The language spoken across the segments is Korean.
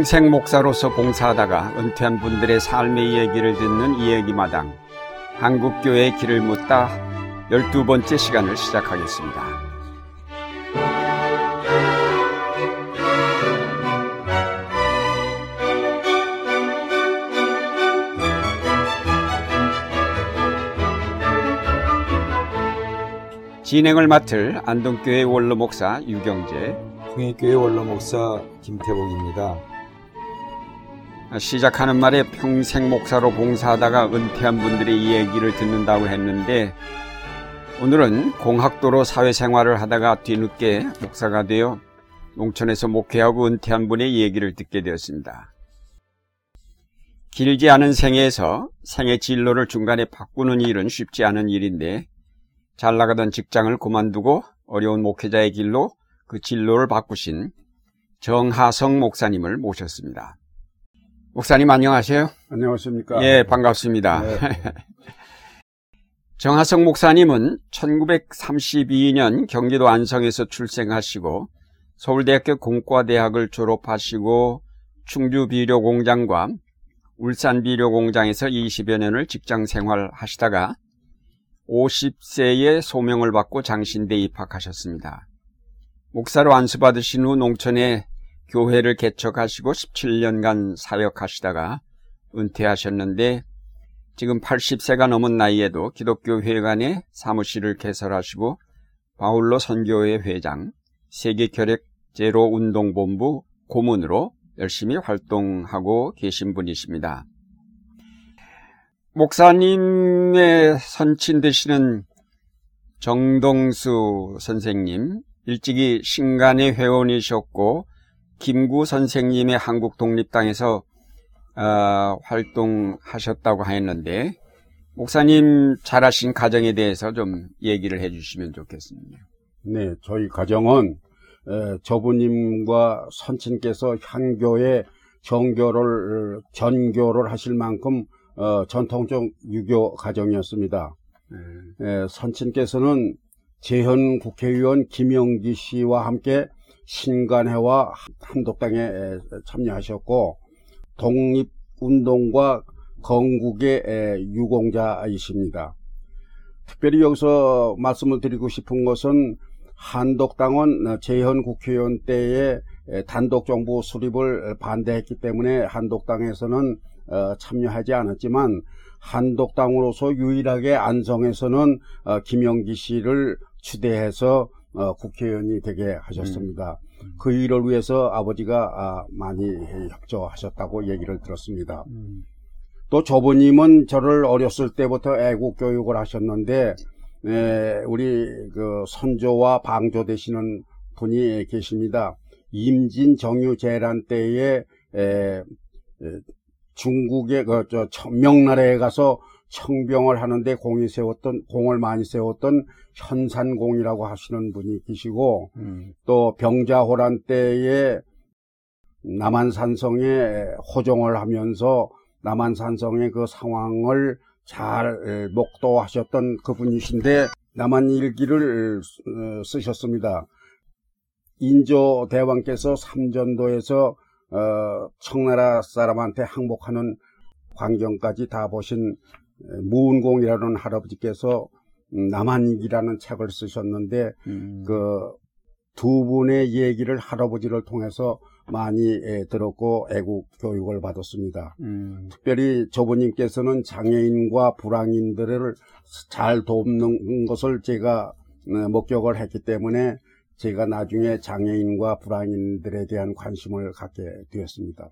평생 목사로서 봉사하다가 은퇴한 분들의 삶의 이야기를 듣는 이야기마당 한국교회의 길을 묻다 열두 번째 시간을 시작하겠습니다. 진행을 맡을 안동교회 원로 목사 유경재, 풍해교회 원로 목사 김태복입니다. 시작하는 말에 평생 목사로 봉사하다가 은퇴한 분들의 이야기를 듣는다고 했는데 오늘은 공학도로 사회생활을 하다가 뒤늦게 목사가 되어 농촌에서 목회하고 은퇴한 분의 얘기를 듣게 되었습니다. 길지 않은 생애에서 생애 진로를 중간에 바꾸는 일은 쉽지 않은 일인데 잘 나가던 직장을 그만두고 어려운 목회자의 길로 그 진로를 바꾸신 정하성 목사님을 모셨습니다. 목사님 안녕하세요. 안녕하십니까? 예, 반갑습니다. 네. 정하성 목사님은 1932년 경기도 안성에서 출생하시고 서울대학교 공과대학을 졸업하시고 충주 비료공장과 울산 비료공장에서 20여 년을 직장 생활하시다가 50세에 소명을 받고 장신대 입학하셨습니다. 목사로 안수받으신 후 농촌에 교회를 개척하시고 17년간 사역하시다가 은퇴하셨는데 지금 80세가 넘은 나이에도 기독교 회관에 사무실을 개설하시고 바울로 선교회 회장, 세계결핵제로 운동본부 고문으로 열심히 활동하고 계신 분이십니다. 목사님의 선친 되시는 정동수 선생님, 일찍이 신간의 회원이셨고 김구 선생님의 한국 독립당에서 어, 활동하셨다고 하였는데 목사님 잘하신 가정에 대해서 좀 얘기를 해주시면 좋겠습니다. 네, 저희 가정은 에, 저부님과 선친께서 향교에 정교를 전교를 하실 만큼 어, 전통적 유교 가정이었습니다. 네. 에, 선친께서는 재현 국회의원 김영기 씨와 함께 신간회와 한독당에 에, 참여하셨고 독립운동과 건국의 에, 유공자이십니다. 특별히 여기서 말씀을 드리고 싶은 것은 한독당은 재현 국회의원 때에 에, 단독 정부 수립을 반대했기 때문에 한독당에서는 어, 참여하지 않았지만 한독당으로서 유일하게 안성에서는 어, 김영기 씨를 추대해서 어, 국회의원이 되게 하셨습니다. 음. 그 일을 위해서 아버지가 아, 많이 협조하셨다고 얘기를 들었습니다. 음. 또 조부님은 저를 어렸을 때부터 애국 교육을 하셨는데 에, 우리 그 선조와 방조 되시는 분이 계십니다. 임진 정유 재란 때에 에, 에, 중국의 그 저 명나라에 가서 청병을 하는데 공이 세웠던 공을 많이 세웠던 현산공이라고 하시는 분이 계시고 음. 또 병자호란 때에 남한산성에 호종을 하면서 남한산성의 그 상황을 잘 목도하셨던 그분이신데 남한일기를 어, 쓰셨습니다. 인조 대왕께서 삼전도에서 어, 청나라 사람한테 항복하는 광경까지 다 보신 무운공이라는 할아버지께서 음, 남한일기라는 책을 쓰셨는데 음. 그두 분의 얘기를 할아버지를 통해서 많이 예, 들었고 애국 교육을 받았습니다. 음. 특별히 조부님께서는 장애인과 불황인들을 잘 돕는 것을 제가 어, 목격을 했기 때문에 제가 나중에 장애인과 불황인들에 대한 관심을 갖게 되었습니다.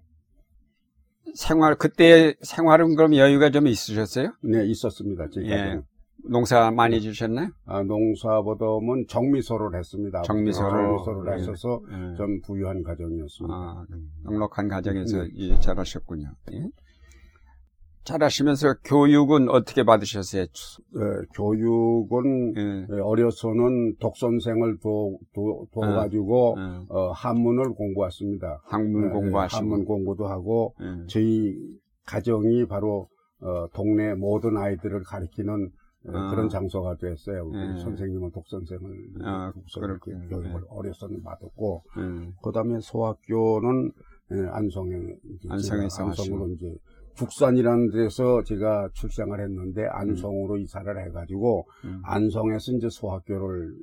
생활 그때 생활은 그럼 여유가 좀 있으셨어요? 네, 있었습니다. 제가 예. 농사 많이 주셨나요? 아, 농사보다는 정미소를 했습니다. 정미소를. 정미소를 예. 했어서 예. 좀 부유한 가정이었습니다. 아, 넉넉한 가정에서 네. 예, 잘하셨군요. 예. 잘하시면서 교육은 어떻게 받으셨어요? 예, 교육은 예. 예, 어려서는 독선생을 둬, 둬, 둬가지고 예. 어, 한문을 공부했습니다. 예, 공부하시고. 한문 공부도 하고 예. 저희 가정이 바로 어, 동네 모든 아이들을 가리키는 어, 아. 그런 장소가 됐어요. 우리 예. 선생님은 독선생을 아, 독선 그렇군요. 교육을 예. 어려서는 받았고 예. 그다음에 소학교는 예, 안성에 안성에서 안성으로 이제 북산이라는 데서 제가 출생을 했는데 안성으로 이사를 해가지고 음. 안성에서 이제 소학교를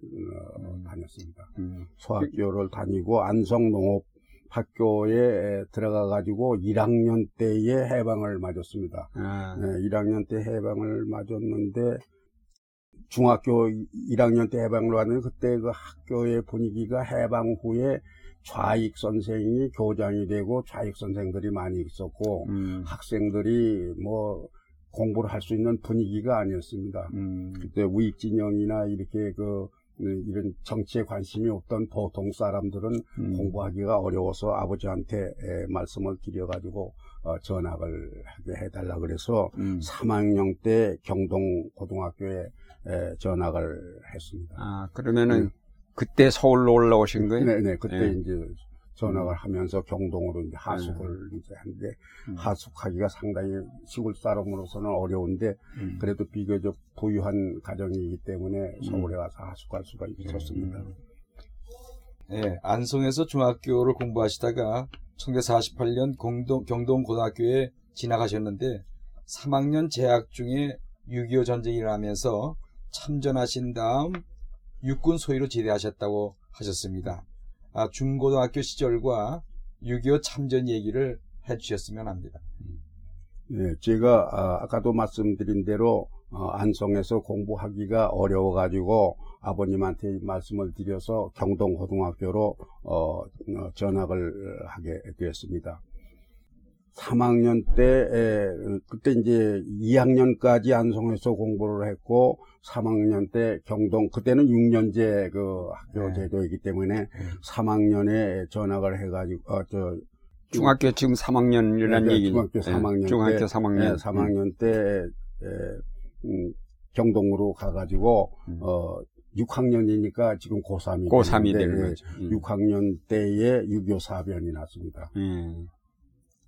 어, 음. 다녔습니다. 음. 소학교를 다니고 안성 농업 학교에 들어가 가지고 1학년 때에 해방을 맞았습니다. 아, 네, 1학년 때 해방을 맞았는데 중학교 1학년 때 해방을 왔는데 그때 그 학교의 분위기가 해방 후에 좌익 선생이 교장이 되고 좌익 선생들이 많이 있었고 음. 학생들이 뭐 공부를 할 수 있는 분위기가 아니었습니다. 음. 그때 우익 진영이나 이렇게 그 네, 이런 정치에 관심이 없던 보통 사람들은 음. 공부하기가 어려워서 아버지한테 에, 말씀을 드려가지고 어, 전학을 하게 해달라 그래서 음. 3학년 때 경동 고등학교에 에, 전학을 했습니다. 아, 그러면은 음. 그때 서울로 올라오신 거예요? 네네 그때 네. 이제 전학을 하면서 경동으로 이제 하숙을 이제 하는데 음. 하숙하기가 상당히 시골 사람으로서는 어려운데 음. 그래도 비교적 부유한 가정이기 때문에 서울에 와서 하숙할 수가 있었습니다. 음. 예, 안성에서 중학교를 공부하시다가 1948년 공동, 경동고등학교에 진학하셨는데 3학년 재학 중에 6.25 전쟁이 일어나면서 참전하신 다음 육군 소위로 제대하셨다고 하셨습니다. 아, 중고등학교 시절과 6.25 참전 얘기를 해주셨으면 합니다. 네, 제가 아, 아까도 말씀드린 대로 어, 안성에서 공부하기가 어려워가지고 아버님한테 말씀을 드려서 경동고등학교로 어, 어, 전학을 하게 되었습니다. 3학년 때 에, 그때 이제 2학년까지 안성에서 공부를 했고 3학년 때 경동 그때는 6년제 그 학교 네. 제도이기 때문에 3학년에 전학을 해가지고 어, 저 중학교 지금 3학년이라는 네, 얘기. 중학교 3학년 중학교 때, 3학년. 네, 3학년 때 에, 음, 경동으로 가가지고 음. 어 6학년이니까 지금 고3이 고3이 되는 거죠. 음. 6학년 때에 6.25 사변이 났습니다. 예.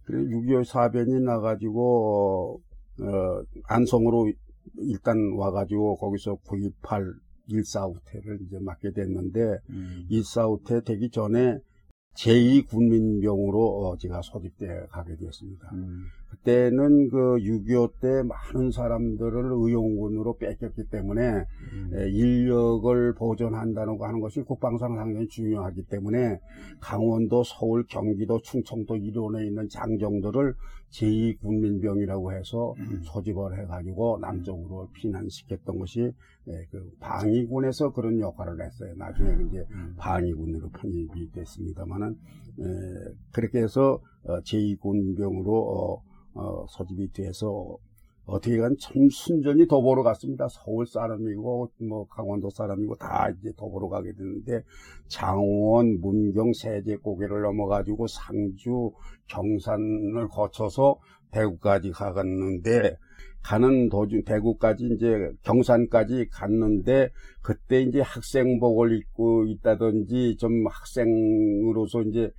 그래 6.25 사변이 나가지고 어, 안성으로 일단 와가지고 거기서 9.28 일사후퇴를 이제 맡게 됐는데 음. 일사후퇴 되기 전에 제2군민병으로 어, 제가 소집돼 가게 되었습니다. 음. 그때는 그 6.25 때 많은 사람들을 의용군으로 뺏겼기 때문에 음. 에, 인력을 보존한다는 거 하는 것이 국방상 상당히 중요하기 때문에 강원도, 서울, 경기도, 충청도 일원에 있는 장정들을 제2군민병이라고 해서 음. 소집을 해가지고 남쪽으로 피난시켰던 것이 에, 그 방위군에서 그런 역할을 했어요. 나중에 이제 음. 방위군으로 편입이 됐습니다만은 그렇게 해서 어, 제2군병으로 어, 어, 소집이 돼서 어떻게 간 참 순전히 도보로 갔습니다. 서울 사람이고 뭐 강원도 사람이고 다 이제 도보로 가게 되는데 장원, 문경, 세제 고개를 넘어가지고 상주, 경산을 거쳐서 대구까지 가갔는데 가는 도중 대구까지 이제 경산까지 갔는데 그때 이제 학생복을 입고 있다든지 좀 학생으로서 이제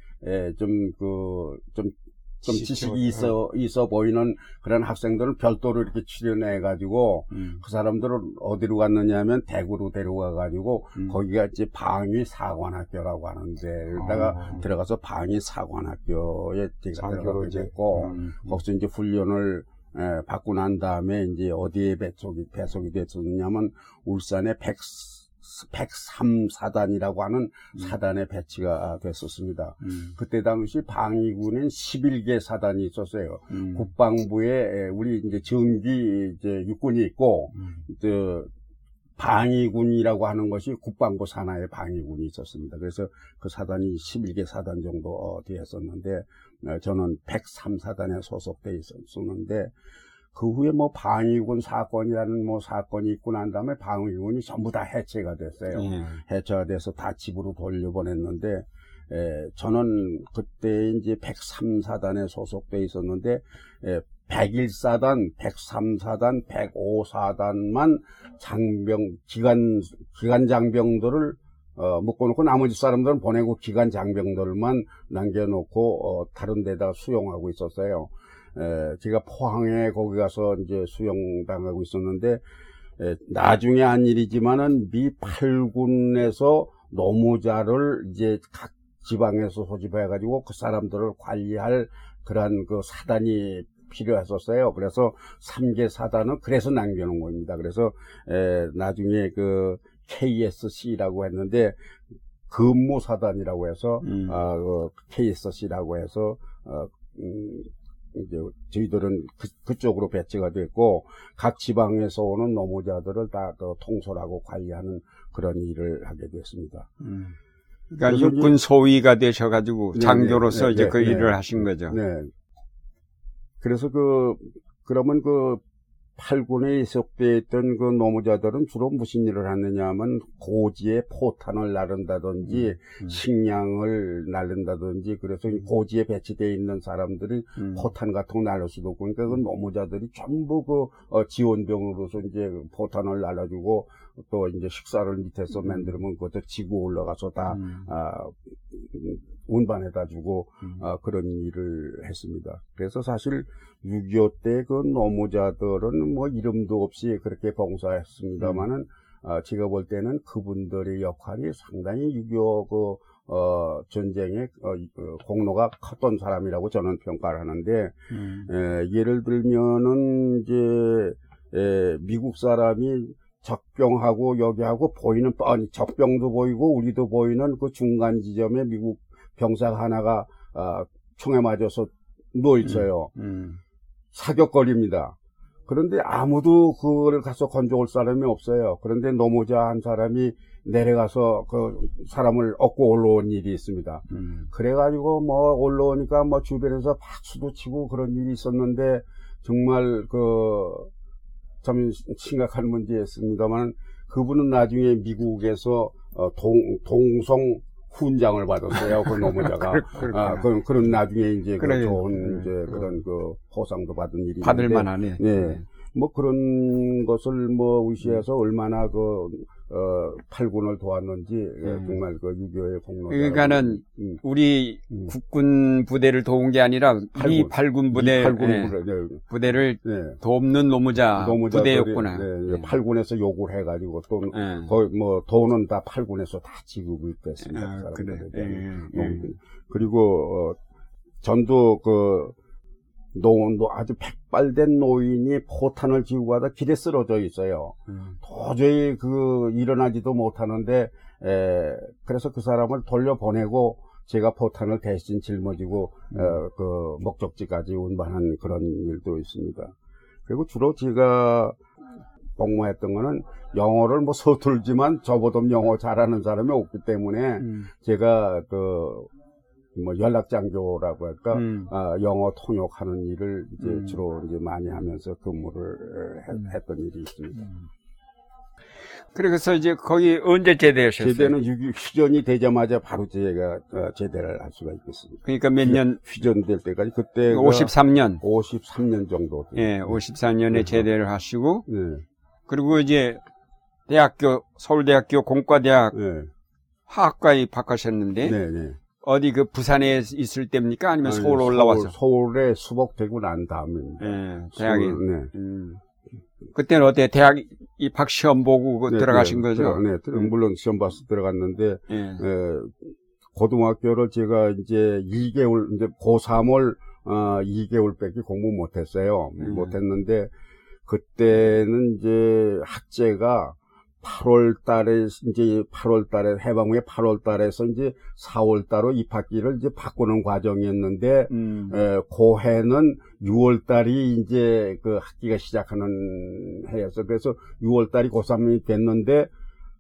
좀 그 좀 좀 지식이 있어 있어 보이는 그런 학생들을 별도로 이렇게 출연해 가지고 음. 그 사람들을 어디로 갔느냐면 대구로 데려가 가지고 음. 거기가 이제 방위 사관학교라고 하는 데다가 아. 들어가서 방위 사관학교에 제가 들어가게 됐고 음. 거기서 이제 훈련을 에, 받고 난 다음에 이제 어디에 배속이 배속이 됐었냐면 울산의 100 103 사단이라고 하는 사단에 배치가 됐었습니다. 음. 그때 당시 방위군엔 11개 사단이 있었어요. 음. 국방부에 우리 이제 전기 이제 육군이 있고 음. 그 방위군이라고 하는 것이 국방부 산하에 방위군이 있었습니다. 그래서 그 사단이 11개 사단 정도 어, 되었었는데 어, 저는 103사단에 소속돼 있었는데 그 후에 뭐 방위군 사건이라는 뭐 사건이 있고 난 다음에 방위군이 전부 다 해체가 됐어요. 예. 해체가 돼서 다 집으로 돌려보냈는데 에, 저는 그때 이제 103사단에 소속돼 있었는데 에, 101사단, 103사단, 105사단만 장병 기간 기간 장병들을 어, 묶어놓고 나머지 사람들은 보내고 기간 장병들만 남겨놓고 어, 다른 데다가 수용하고 있었어요. 에, 제가 포항에 거기 가서 이제 수용당하고 있었는데 에, 나중에 한 일이지만은 미 8군에서 노무자를 이제 각 지방에서 소집해가지고 그 사람들을 관리할 그러한 그 사단이 필요했었어요. 그래서 3개 사단은 그래서 남겨놓은 겁니다. 그래서 에, 나중에 그 KSC라고 했는데 근무 사단이라고 해서 음. 아, 그 KSC라고 해서 어, 음, 이제 저희들은 그, 쪽으로 배치가 됐고 각 지방에서 오는 노무자들을 다 그 통솔하고 관리하는 그런 일을 하게 됐습니다. 음. 그러니까 육군 소위가 되셔가지고 네, 장교로서 네, 이제 네, 그 네. 일을 하신 거죠. 네. 그래서 그 그러면 그 8군에 이속돼 있던 그 노무자들은 주로 무슨 일을 하느냐 하면 고지에 포탄을 나른다든지 음. 식량을 날른다든지 그래서 이 고지에 배치되어 있는 사람들이 음. 포탄 같은 거 날릴 수도 없고 그러니까 그 노무자들이 전부 그 어, 지원병으로서 이제 포탄을 날려주고 또 이제 식사를 밑에서 만들면 그것도 지고 올라가서 다 음. 아, 음, 운반해다 주고 음. 아, 그런 일을 했습니다. 그래서 사실 6.25 때 그 노무자들은 뭐 이름도 없이 그렇게 봉사했습니다만은 아, 제가 볼 때는 그분들의 역할이 상당히 6.25 그, 어, 전쟁의 어, 이- 어, 공로가 컸던 사람이라고 저는 평가를 하는데 음. 에, 예를 들면은 이제 에, 미국 사람이 적병하고 여기하고 보이는 뻔히 적병도 보이고 우리도 보이는 그 중간 지점에 미국 병사가 하나가 아, 총에 맞아서 누워 있어요. 음. 사격거리입니다. 그런데 아무도 그걸 가서 건져올 사람이 없어요. 그런데 노무자 한 사람이 내려가서 그 사람을 얻고 올라온 일이 있습니다. 음. 그래가지고 뭐 올라오니까 뭐 주변에서 박수도 치고 그런 일이 있었는데 정말 그참 심각한 문제였습니다만 그분은 나중에 미국에서 어, 동, 동성 훈장을 받았어요. 그 노무자가. 아, 그, 그런 나중에 이제 그. 좋은 네. 이제 그런 그 포상도 받은 일이 받을 만하네. 네. 뭐 그런 것을 뭐 의시해서 얼마나 그, 어, 팔군을 도왔는지, 예, 음. 정말 그 유교의 공로. 그러니까는 음. 우리 음. 국군 부대를 도운 게 아니라 미 팔군. 팔군 부대 팔군 예, 부대, 네. 부대를 네. 돕는 노무자 부대였구나. 네, 예. 팔군에서 요구를 해가지고 또 예. 거의 뭐 돈은 다 팔군에서 다 지급이 됐습니다. 아, 그 그래. 예, 예. 그리고 어, 전도 그 노원도 아주 백발된 노인이 포탄을 지고 가다 길에 쓰러져 있어요. 음. 도저히 그 일어나지도 못하는데 에, 그래서 그 사람을 돌려보내고 제가 포탄을 대신 짊어지고 음. 어, 그 목적지까지 운반한 그런 일도 있습니다. 그리고 주로 제가 복무했던 거는 영어를 뭐 서툴지만 저보다 영어 잘하는 사람이 없기 때문에 음. 제가 그 뭐 연락장교라고 할까 음. 아, 영어 통역하는 일을 이제 음. 주로 이제 많이 하면서 근무를 했, 음. 했던 일이 있습니다. 그래서 이제 거기 언제 제대하셨어요? 제대는 유- 휴전이 되자마자 바로 제가 어, 제대를 할 수가 있겠습니다. 그러니까 몇 년? 휴전될 때까지 그때가 53년. 53년 정도. 예, 53년에 제대를 하시고 네, 그리고 이제 대학교 서울대학교 공과대학 네, 화학과에 입학하셨는데 네, 네. 어디 그 부산에 있을 때입니까? 아니면 아니, 서울 올라와서? 서울, 에 수복되고 난 다음입니다. 예, 대학에. 서울, 네. 음. 그때는 어때? 대학 입학 시험 보고 그 네, 들어가신 네, 거죠? 네, 음. 물론 시험 봐서 들어갔는데 예. 에, 고등학교를 제가 이제 2개월, 이제 고3을, 어, 2개월밖에 공부 못했어요. 음. 못했는데, 그때는 이제 학제가 8월 달에, 이제 8월 달에, 해방 후에 8월 달에서 이제 4월 달로 입학기를 이제 바꾸는 과정이었는데, 음. 에, 고해는 6월 달이 이제 그 학기가 시작하는 해였어. 그래서 6월 달이 고3이 됐는데,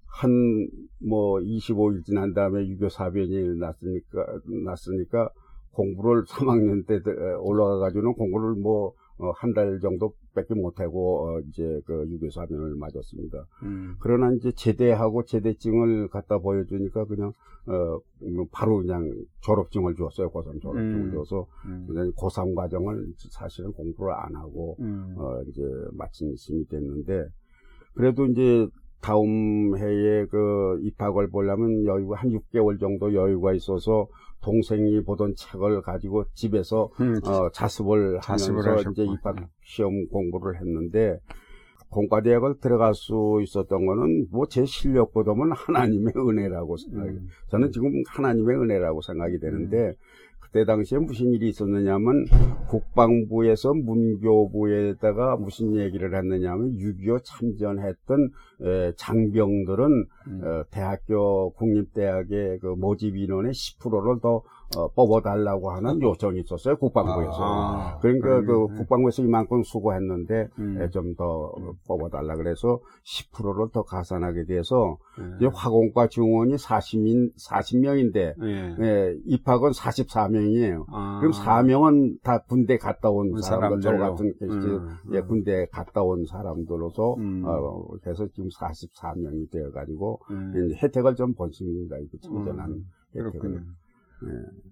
한, 뭐, 25일 지난 다음에 유교 사변이 났으니까, 났으니까, 공부를 3학년 때 올라가 가지고는 공부를 뭐, 한 달 정도 밖에 못하고, 어, 이제 그 유교 사변을 맞았습니다. 음. 그러나 이제 제대하고 제대증을 갖다 보여주니까 그냥, 어, 뭐 바로 그냥 졸업증을 줬어요. 고3 졸업증을 음. 줘서. 음. 그냥 고3 과정을 사실은 공부를 안 하고, 음. 어, 이제 마친 셈이 됐는데, 그래도 이제 다음 해에 그 입학을 보려면 여유가 한 6개월 정도 여유가 있어서 동생이 보던 책을 가지고 집에서 음. 어, 자습을 자습을 하면서 하셨고. 이제 입학 시험 공부를 했는데 공과대학을 들어갈 수 있었던 거는 뭐 제 실력보다는 하나님의 은혜라고 생각해요. 음. 저는 지금 하나님의 은혜라고 생각이 되는데 그때 당시에 무슨 일이 있었느냐면 국방부에서 문교부에다가 무슨 얘기를 했느냐면 6.25 참전했던 에, 장병들은 음. 어, 대학교 국립대학의 그 모집 인원의 10%를 더 어, 뽑아달라고 하는 요청이 있었어요 국방부에서. 아, 그러니까 그 그러네. 국방부에서 이만큼 수고했는데 음. 좀더 뽑아달라 그래서 10%를 더 가산하게 돼서 예. 이제 화공과 증원이 40인 40명인데 예. 예, 입학은 44명이에요. 아. 그럼 4명은 다 군대 갔다 온그 사람들 저. 같은 음, 예, 음. 군대 갔다 온 사람들로서 음. 어, 그래서 지금 44명이 되어 가지고 음. 혜택을 좀 본습니다. 이거 참전하는 음, 혜택을. 그렇군요. 예.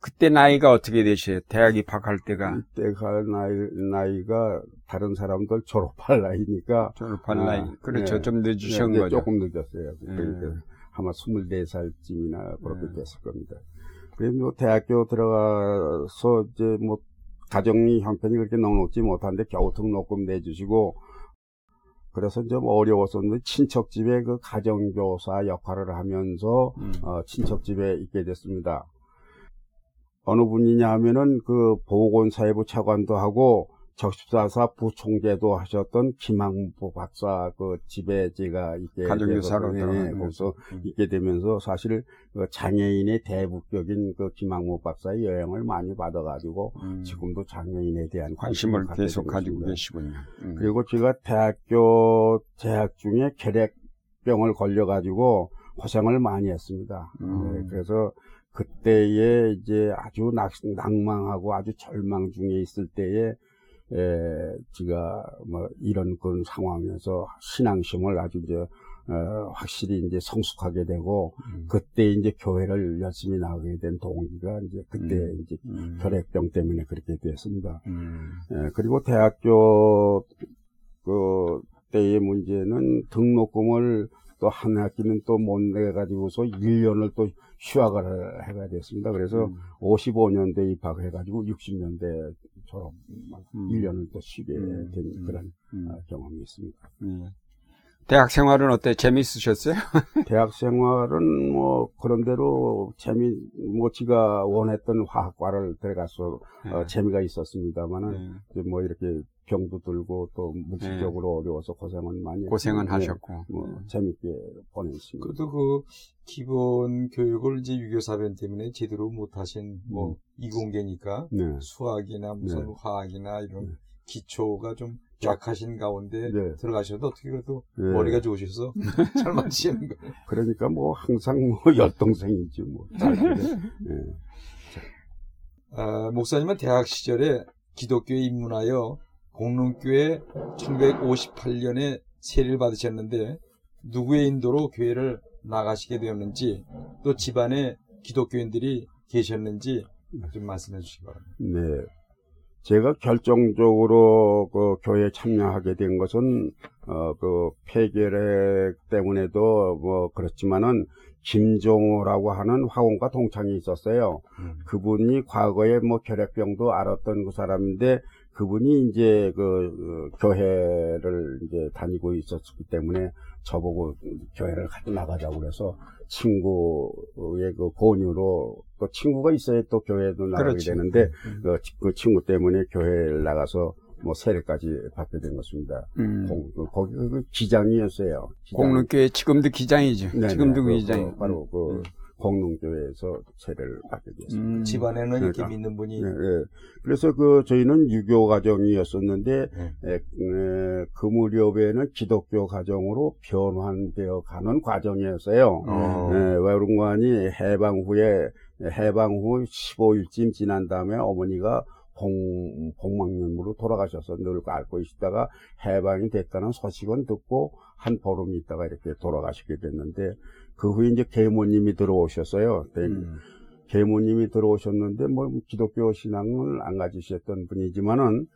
그때 나이가 어떻게 되셔요? 대학 입학할 때가 이때 갈 나이, 나이가 다른 사람들 졸업할 나이니까 졸업할 아, 나이. 그렇죠. 네. 좀 늦으신 네, 네, 거죠. 조금 늦었어요. 예. 그러니까 아마 24살쯤이나 그렇게 예. 됐을 겁니다. 그래서 뭐 대학교 들어가서 이제 뭐 가정이 형편이 그렇게 넉넉지 못한데 겨우 등록금 내주시고 그래서 좀 어려웠었는데 친척 집에 그 가정교사 역할을 하면서 음. 어, 친척 집에 있게 됐습니다. 어느 분이냐 하면은 그 보건사회부 차관도 하고 적십사사 부총재도 하셨던 김항부 박사 그 집에 제가 있게 가정교사로. 거기서 음. 있게 되면서 사실 그 장애인의 대북적인 그 김항무 박사의 여행을 많이 받아가지고 음. 지금도 장애인에 대한 관심을 계속 가지고. 계시군요. 음. 그리고 제가 대학교 재학 중에 결핵병을 걸려가지고 고생을 많이 했습니다. 음. 네, 그래서 그때에 이제 아주 낙, 낭망하고 아주 절망 중에 있을 때에 에, 제가 뭐 이런 그런 상황에서 신앙심을 아주 이제 어, 확실히 이제 성숙하게 되고 음. 그때 이제 교회를 열심히 나가게 된 동기가 이제 그때 음. 이제 음. 결핵병 때문에 그렇게 됐습니다. 음. 예, 그리고 대학교 그 때의 문제는 등록금을 또 한 학기는 또 못 내가지고서 1년을 또 휴학을 해가 됐습니다. 그래서 음. 55년대 입학해가지고 60년대 졸업 음. 1년을 또 쉬게 음. 된 음. 그런 음. 아, 경험이 있습니다. 예. 대학 생활은 어때? 재밌으셨어요? 대학 생활은 뭐 그런대로 재미 뭐 제가 원했던 화학과를 들어가서 어, 재미가 있었습니다만은 예. 이제 뭐 이렇게 병도 들고 또 물질적으로 어려워서 고생은 많이 고생은 하셨고. 뭐 재밌게 보냈습니다. 그래도 그 기본 교육을 이제 유교 사변 때문에 제대로 못하신 뭐 이공계니까 네. 수학이나 무슨 네. 화학이나 이런 네. 기초가 좀 약하신 가운데 네. 들어가셔도 어떻게 그래도 예. 머리가 좋으셔서 잘 맞으시는 거예요. 그러니까 뭐 항상 뭐 열동생이지 뭐. 아, 목사님은 대학 시절에 기독교에 입문하여 공릉교회 1958년에 세례를 받으셨는데 누구의 인도로 교회를 나가시게 되었는지 또 집안에 기독교인들이 계셨는지 좀 말씀해 주시기 바랍니다. 네. 제가 결정적으로 그 교회에 참여하게 된 것은 어 그 폐결핵 때문에도 뭐 그렇지만은 김종호라고 하는 화원과 동창이 있었어요. 음. 그분이 과거에 뭐 결핵병도 앓았던 그 사람인데 그분이 이제 그 어, 교회를 이제 다니고 있었기 때문에 저보고 교회를 같이 나가자고 그래서 친구의 그 권유로 또 친구가 있어야 또 교회도 나가게 그렇지. 되는데 음. 그, 치- 그 친구 때문에 교회를 나가서 뭐 세례까지 받게 된 것입니다. 음. 공- 그- 거기 그 기장이었어요. 기장. 공릉교회 지금도 기장이죠. 네네, 지금도 그 그- 기장이. 그 바로 그 음. 공릉교회에서 세례를 받게 됐습니다. 음. 집안에는 이렇게 그러니까. 믿는 분이 네, 네. 그래서 그 저희는 유교 가정이었었는데 네. 에, 에, 그 무렵에는 기독교 가정으로 변환되어 가는 과정이었어요. 어. 예, 왜 그런가니 해방 후에 해방 후 15일쯤 지난 다음에 어머니가 공, 공망염으로 돌아가셔서 늘 앓고 있다가 해방이 됐다는 소식은 듣고 한 보름 있다가 이렇게 돌아가시게 됐는데 그 후에 이제 계모님이 들어오셨어요. 네, 음. 계모님이 들어오셨는데 뭐 기독교 신앙을 안 가지셨던 분이지만은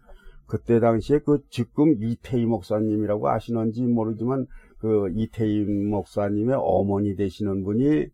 그때 당시에 그 지금 이태희 목사님이라고 아시는지 모르지만 그 이태희 목사님의 어머니 되시는 분이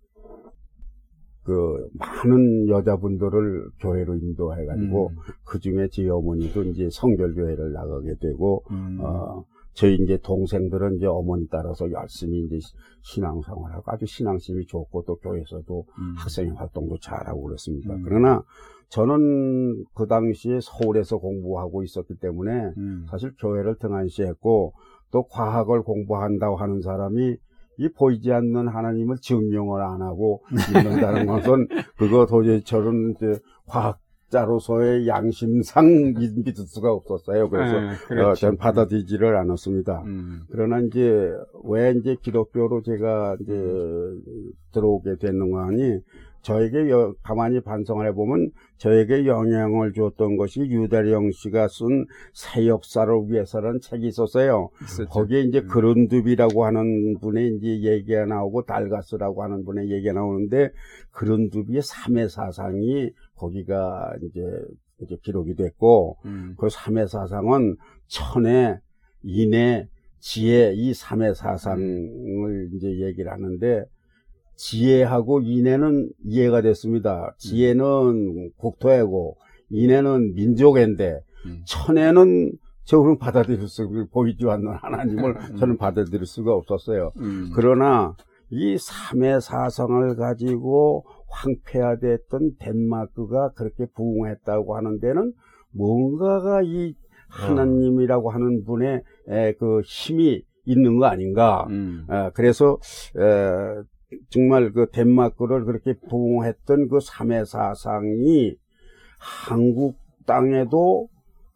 그 많은 여자분들을 교회로 인도해가지고 음. 그 중에 제 어머니도 이제 성결교회를 나가게 되고 음. 어, 저희 이제 동생들은 이제 어머니 따라서 열심히 이제 신앙생활하고 아주 신앙심이 좋고 또 교회에서도 음. 학생 활동도 잘하고 그렇습니다. 음. 그러나 저는 그 당시에 서울에서 공부하고 있었기 때문에 음. 사실 교회를 등한시했고 또 과학을 공부한다고 하는 사람이 이 보이지 않는 하나님을 증명을 안 하고 있는다는 것은 그거 도저히 저는 이제 과학 자로서의 양심상 믿- 믿을 수가 없었어요. 그래서 네, 어, 그렇죠. 전 받아들이지를 않았습니다. 음. 그러나 이제 왜 이제 기독교로 제가 이제 들어오게 됐는가 하니 저에게 여- 가만히 반성을 해보면 저에게 영향을 줬던 것이 유대령 씨가 쓴 새 역사를 위해서라는 책이 있었어요. 있었죠. 거기에 이제 그른둡이라고 하는 분의 이제 얘기가 나오고 달가스라고 하는 분의 얘기가 나오는데 그른둡의 삼의 사상이 거기가 이제 이제 기록이 됐고 음. 그 삼의 사상은 천의 인의 지혜 이 삼의 사상을 이제 얘기를 하는데 지혜하고 인애는 이해가 됐습니다. 지혜는 국토애고 인애는 민족애인데 음. 천애는 저는 받아들일 수 보이지 않는 하나님을 음. 저는 받아들일 수가 없었어요. 음. 그러나 이 삼의 사상을 가지고 황폐화됐던 덴마크가 그렇게 부흥했다고 하는 데는 뭔가가 이 하나님이라고 하는 분의 에, 그 힘이 있는 거 아닌가. 음. 아, 그래서 에, 정말 그 덴마크를 그렇게 부흥했던 그 삼의 사상이 한국 땅에도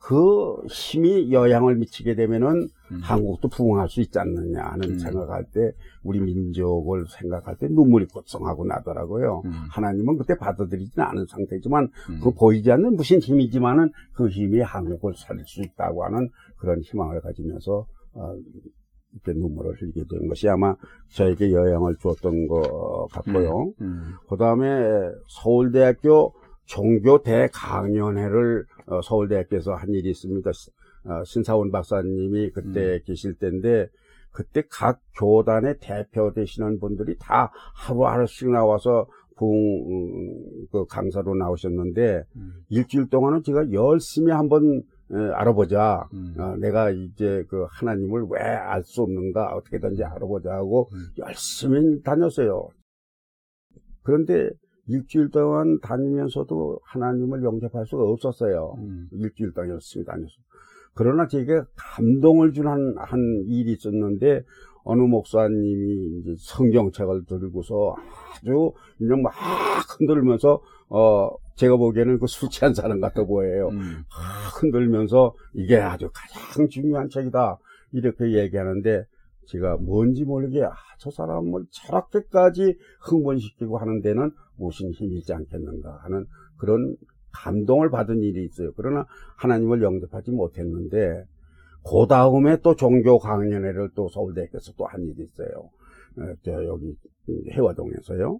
그 힘이 영향을 미치게 되면은 음. 한국도 부흥할 수 있지 않느냐 하는 음. 생각할 때 우리 민족을 생각할 때 눈물이 고성하고 나더라고요. 음. 하나님은 그때 받아들이지는 않은 상태지만 음. 그 보이지 않는 무슨 힘이지만은 그 힘이 한국을 살릴 수 있다고 하는 그런 희망을 가지면서 어, 이렇게 눈물을 흘리게 된 것이 아마 저에게 영향을 주었던 것 같고요. 음. 그 다음에 서울대학교 종교대강연회를 어, 서울대학교에서 한 일이 있습니다. 시- 어, 신사원 박사님이 그때 계실 때인데 그때 각 교단의 대표 되시는 분들이 다 하루하루씩 나와서 부흥 음, 그 강사로 나오셨는데 음. 일주일 동안은 제가 열심히 한번 에, 알아보자. 음. 어, 내가 이제 그 하나님을 왜 알 수 없는가 어떻게든지 알아보자 하고 음. 열심히 다녔어요. 그런데 일주일 동안 다니면서도 하나님을 영접할 수가 없었어요. 음. 일주일 동안 열심히 다녔어요. 그러나 제게 감동을 준 한, 한 일이 있었는데, 어느 목사님이 이제 성경책을 들고서 아주 그냥 막 흔들면서, 어, 제가 보기에는 그 술 취한 사람 같아 보여요. 음. 막 흔들면서 이게 아주 가장 중요한 책이다. 이렇게 얘기하는데, 제가 뭔지 모르게, 아, 저 사람을 저렇게까지 흥분시키고 하는 데는 무슨 힘이 있지 않겠는가 하는 그런 감동을 받은 일이 있어요. 그러나 하나님을 영접하지 못했는데, 그 다음에 또 종교 강연회를 또 서울대학교에서 또 한 일이 있어요. 어, 저 여기 해화동에서요.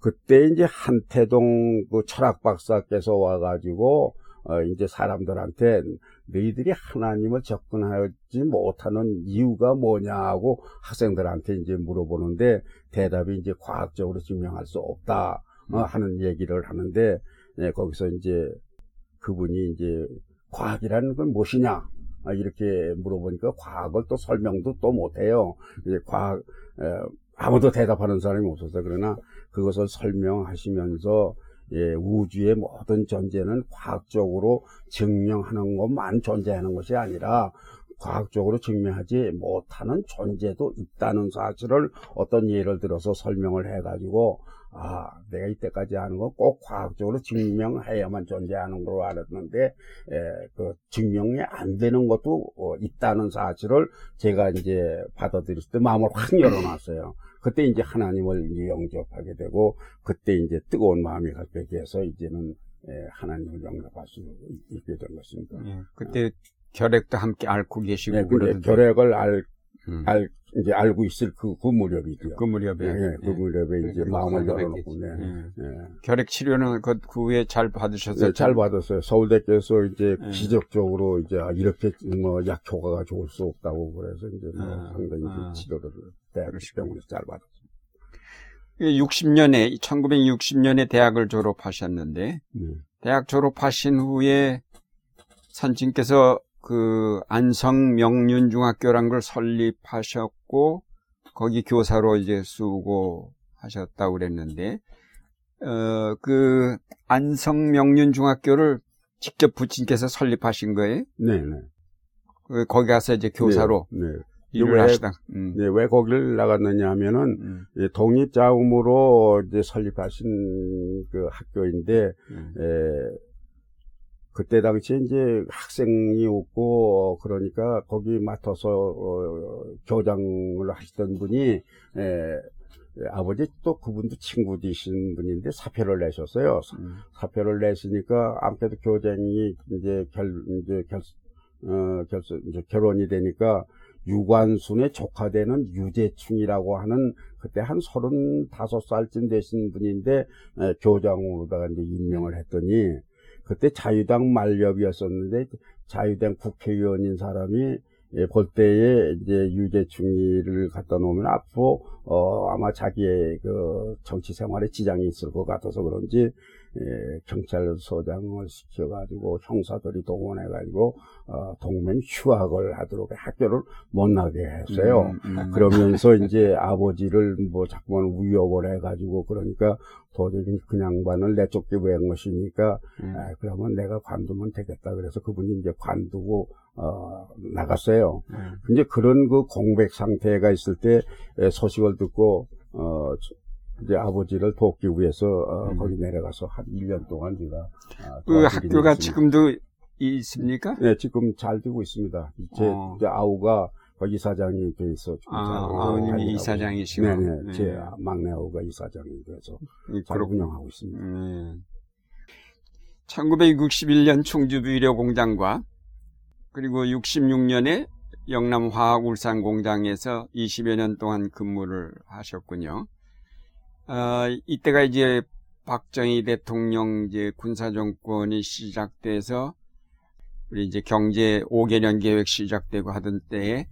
그때 이제 한태동 그 철학 박사께서 와가지고 어 이제 사람들한테 너희들이 하나님을 접근하지 못하는 이유가 뭐냐고 학생들한테 이제 물어보는데 대답이 이제 과학적으로 증명할 수 없다 어, 하는 얘기를 하는데 예, 거기서 이제 그분이 이제 과학이라는 건 무엇이냐 아, 이렇게 물어보니까 과학을 또 설명도 또 못해요. 이제 과학 에, 아무도 대답하는 사람이 없었어요. 그러나 그것을 설명하시면서 예, 우주의 모든 존재는 과학적으로 증명하는 것만 존재하는 것이 아니라 과학적으로 증명하지 못하는 존재도 있다는 사실을 어떤 예를 들어서 설명을 해가지고 아 내가 이때까지 하는 건 꼭 과학적으로 증명해야만 존재하는 걸로 알았는데 에, 그 증명이 안 되는 것도 어, 있다는 사실을 제가 이제 받아들였을 때 마음을 확 열어놨어요. 그때 이제 하나님을 이제 영접하게 되고 그때 이제 뜨거운 마음이 갖게 돼서 이제는 에, 하나님을 영접할 수 있게 된 것입니다. 예, 그때 결핵도 함께 앓고 계시고 네. 결핵을 알, 음. 알, 이제 알고 있을 그, 그 무렵이죠. 그 무렵에 예, 예, 그 예. 무렵에 이제 그 마음을 열어놓고, 네. 예. 예. 결핵 치료는 그, 그 후에 잘 받으셨어요? 네, 잘 받았어요. 서울대께서 이제 예. 기적적으로 이제 아, 이렇게 뭐 약 효과가 좋을 수 없다고 그래서 이제 뭐 아, 상당히 이제 아. 치료를 대학병원에서 잘 받았어요. 60년에 1960년에 대학을 졸업하셨는데 네. 대학 졸업하신 후에 선친께서 그 안성 명륜중학교란 걸 설립하셨고 거기 교사로 이제 수고하셨다고 그랬는데 어 그 안성 명륜중학교를 직접 부친께서 설립하신 거예요? 네, 네. 그 거기 가서 이제 교사로 네. 네. 일을 왜- 하시다. 음. 네, 왜 거기를 나갔느냐 하면은 음. 예, 독립자금으로 이제 설립하신 그 학교인데 음. 에, 그때 당시에 이제 학생이 없고 어, 그러니까 거기 맡아서 어, 교장을 하시던 분이 에, 에, 아버지 또 그분도 친구이신 분인데 사표를 내셨어요. 사- 음. 사표를 내시니까 아무래도 교장이 이제 결 이제 결 어, 결 이제 결혼이 되니까 유관순의 조카되는 유재충이라고 하는 그때 한 서른다섯 살쯤 되신 분인데 에, 교장으로다가 이제 임명을 했더니 그때 자유당 만렵이었었는데 자유당 국회의원인 사람이 예, 볼 때에 이제 유재충이를 갖다 놓으면 앞으로 어 아마 자기의 그 정치 생활에 지장이 있을 것 같아서 그런지 예, 경찰서장을 시켜가지고 형사들이 동원해가지고 어, 동맹 휴학을 하도록 학교를 못 나게 했어요. 음, 음. 그러면서 이제 아버지를 뭐 자꾸만 위협을 해가지고 그러니까 도저히 그 양반을 내쫓기 위한 것이니까 음. 아, 그러면 내가 관두면 되겠다. 그래서 그분이 이제 관두고 어, 나갔어요. 음. 이제 그런 그 공백 상태가 있을 때 에, 소식을 듣고 어, 이제 아버지를 돕기 위해서 어, 음. 거기 내려가서 한 1년 동안 제가 아, 그 학교가 있습니다. 지금도 있습니까? 네, 지금 잘 되고 있습니다. 제, 어. 제 아우가 거기 이사장이 돼 있어. 지금 아, 다니고. 이사장이시고. 네네. 네. 제 막내 아우가 이사장이 돼서 잘 그렇군요. 운영하고 있습니다. 음. 1961년 충주 비료 공장과 그리고 66년에 영남 화학 울산 공장에서 20여 년 동안 근무를 하셨군요. 어, 이때가 이제 박정희 대통령 이제 군사 정권이 시작돼서 우리 이제 경제 5개년 계획 시작되고 하던 때에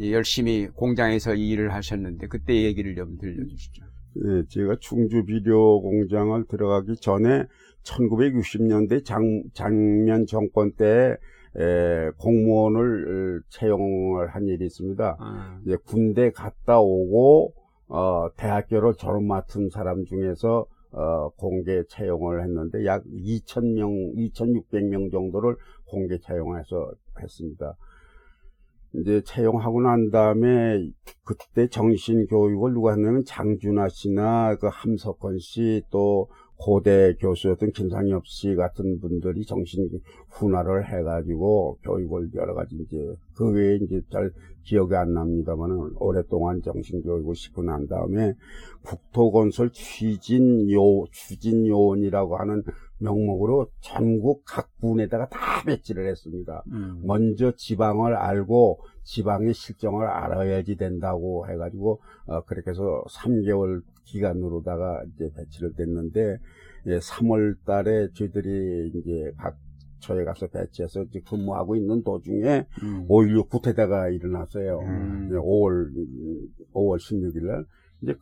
열심히 공장에서 일을 하셨는데 그때 얘기를 좀 들려주시죠. 네, 제가 충주 비료 공장을 들어가기 전에 1960년대 장, 장면 정권 때 에, 공무원을 어, 채용을 한 일이 있습니다. 아, 이제 군대 갔다 오고 어, 대학교를 졸업 맡은 사람 중에서 어, 공개 채용을 했는데 약 2,000명, 2,600명 정도를 공개 채용해서 했습니다. 이제 채용하고 난 다음에 그때 정신 교육을 누가 했냐면 장준하 씨나 그 함석헌 씨또 고대 교수였던 김상엽 씨 같은 분들이 정신 훈화를 해가지고 교육을 여러 가지 이제 그 외에 이제 잘 기억이 안 납니다만은 오랫동안 정신 교육을 시고 난 다음에 국토건설 추진 요 추진 요원이라고 하는 명목으로 전국 각 군에다가 다 배치를 했습니다. 음. 먼저 지방을 알고 지방의 실정을 알아야지 된다고 해가지고 어, 그렇게 해서 3개월 기간으로다가 이제 배치를 됐는데 예, 3월 달에 저희들이 이제 각 처에 가서 배치해서 이제 근무하고 있는 도중에 음. 5.16 구태다가 일어났어요. 음. 5월 5월 16일 날 이제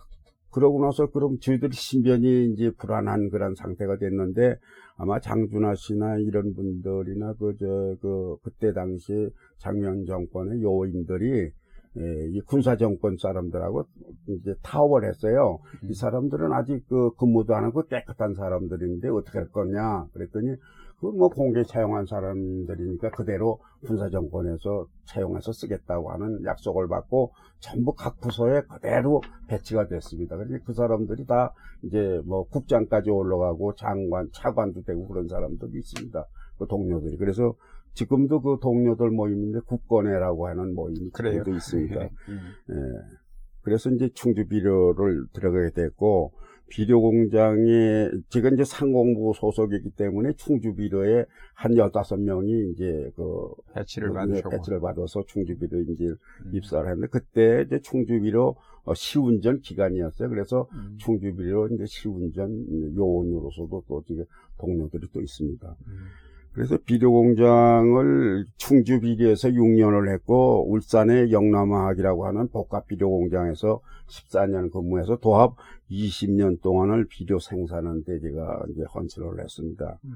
그러고 나서 그럼 저희들이 신변이 이제 불안한 그런 상태가 됐는데 아마 장준하 씨나 이런 분들이나 그저 그 그때 당시 장면 정권의 요인들이 예, 이 군사 정권 사람들하고 이제 타협을 했어요. 이 사람들은 아직 그 근무도 안 하고 깨끗한 사람들인데 어떻게 할 거냐 그랬더니 그 뭐 공개 채용한 사람들이니까 그대로 군사 정권에서 채용해서 쓰겠다고 하는 약속을 받고 전부 각 부서에 그대로 배치가 됐습니다. 그래서 그 사람들이 다 이제 뭐 국장까지 올라가고 장관, 차관도 되고 그런 사람들도 있습니다. 그 동료들이. 그래서 지금도 그 동료들 모임인데 국권회라고 하는 모임이 그래요. 있습니다. 음. 예. 그래서 이제 충주 비료를 들어가게 됐고, 비료 공장에, 제가 이제 상공부 소속이기 때문에 충주 비료에 한 15명이 이제 그, 배치를 네, 받으셨고. 배치를 받아서 충주 비료 이제 음. 입사를 했는데, 그때 이제 충주 비료 어, 시운전 기간이었어요. 그래서 음. 충주 비료 이제 시운전 요원으로서도 또 지금 동료들이 또 있습니다. 음. 그래서 비료 공장을 충주 비료에서 6년을 했고 울산의 영남화학이라고 하는 복합 비료 공장에서 14년 근무해서 도합 20년 동안을 비료 생산하는데 제가 이제 헌신을 했습니다. 음.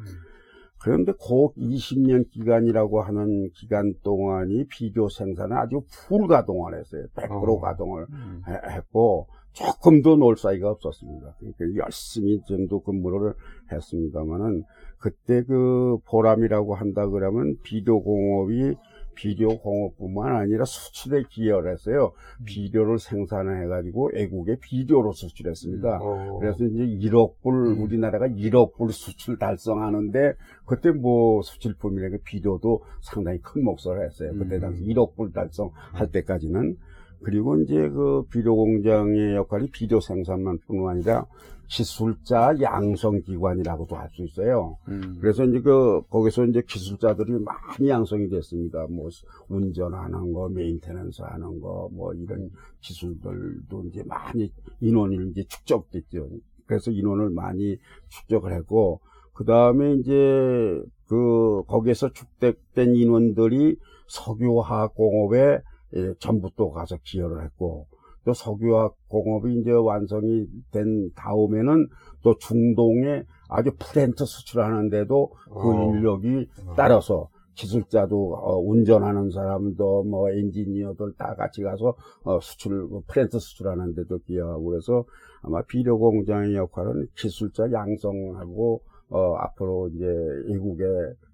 그런데 그 20년 기간이라고 하는 기간 동안이 비료 생산을 아주 풀 가동을 했어요. 100% 어. 가동을 음. 해- 했고 조금도 놀 사이가 없었습니다. 그러니까 열심히 전도 근무를 했습니다만은 그때 그 보람이라고 한다 그러면 비료 공업이 비료 공업뿐만 아니라 수출에 기여를 했어요. 비료를 생산해 가지고 외국에 비료로 수출했습니다. 어. 그래서 이제 1억 불 음. 우리나라가 1억 불 수출 달성하는데 그때 뭐 수출품이라는 게 비료도 상당히 큰 몫을 했어요. 그때 음. 당시 1억 불 달성할 때까지는 그리고 이제 그 비료 공장의 역할이 비료 생산만 뿐만 아니라 기술자 양성 기관이라고도 할 수 있어요. 음. 그래서 이제 그 거기서 이제 기술자들이 많이 양성이 됐습니다. 뭐 운전하는 거, maintenance 하는 거, 뭐 이런 기술들도 이제 많이 인원이 이제 축적됐죠. 그래서 인원을 많이 축적을 했고 그 다음에 이제 그 거기에서 축적된 인원들이 석유화학 공업에 예, 전부 또 가서 기여를 했고 또 석유화학 공업이 이제 완성이 된 다음에는 또 중동에 아주 플랜트 수출하는데도 그 어. 인력이 어. 따라서 기술자도 어, 운전하는 사람도 뭐 엔지니어들 다 같이 가서 어, 수출 뭐 플랜트 수출하는데도 기여하고 그래서 아마 비료 공장의 역할은 기술자 양성하고 어, 앞으로 이제 외국에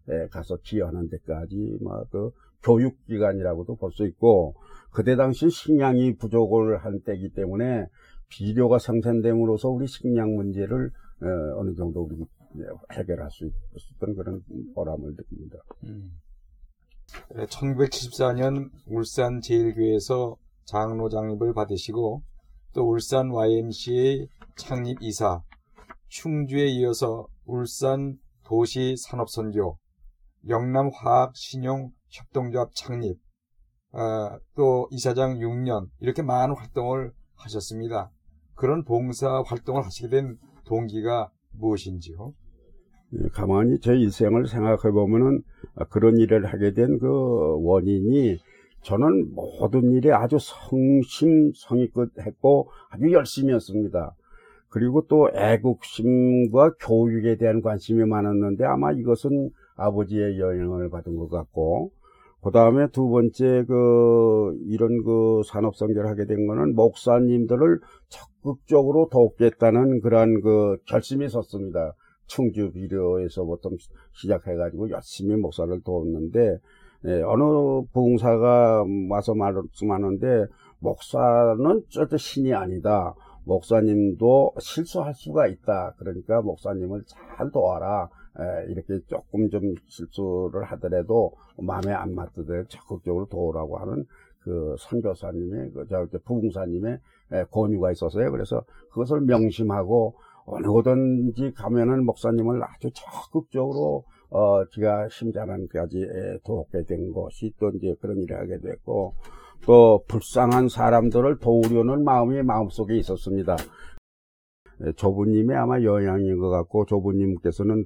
에, 가서 기여하는 데까지 뭐그 교육기관이라고도 볼 수 있고 그때 당시 식량이 부족을 한 때이기 때문에 비료가 생산됨으로써 우리 식량 문제를 어, 어느 정도 우리 해결할 수 있었던 그런 보람을 느낍니다. 음. 1974년 울산 제일교회에서 장로 장립을 받으시고 또 울산 YMCA 창립 이사, 충주에 이어서 울산 도시 산업선교, 영남 화학 신용 협동조합 창립, 어, 또 이사장 6년 이렇게 많은 활동을 하셨습니다. 그런 봉사 활동을 하시게 된 동기가 무엇인지요? 예, 가만히 제 일생을 생각해 보면은 아, 그런 일을 하게 된 그 원인이 저는 모든 일에 아주 성심 성의껏 했고 아주 열심히 했습니다. 그리고 또 애국심과 교육에 대한 관심이 많았는데 아마 이것은 아버지의 영향을 받은 것 같고 그 다음에 두 번째 그 이런 그 산업성교를 하게 된 거는 목사님들을 적극적으로 돕겠다는 그러한 그 결심이 섰습니다. 충주 비료에서부터 시작해가지고 열심히 목사를 도왔는데 예, 어느 부흥사가 와서 말씀하는데 목사는 절대 신이 아니다. 목사님도 실수할 수가 있다. 그러니까 목사님을 잘 도와라. 에, 이렇게 조금 좀 실수를 하더라도 마음에 안 맞더라도 적극적으로 도우라고 하는 그 선교사님의 그저 부흥사님의 에, 권유가 있었어요. 그래서 그것을 명심하고 어느 곳든지 가면은 목사님을 아주 적극적으로 어 제가 심자난까지 돕게 된 것이 또 이제 그런 일을 하게 됐고 또 불쌍한 사람들을 도우려는 마음이 마음속에 있었습니다. 에, 조부님의 아마 영향인 것 같고 조부님께서는 에,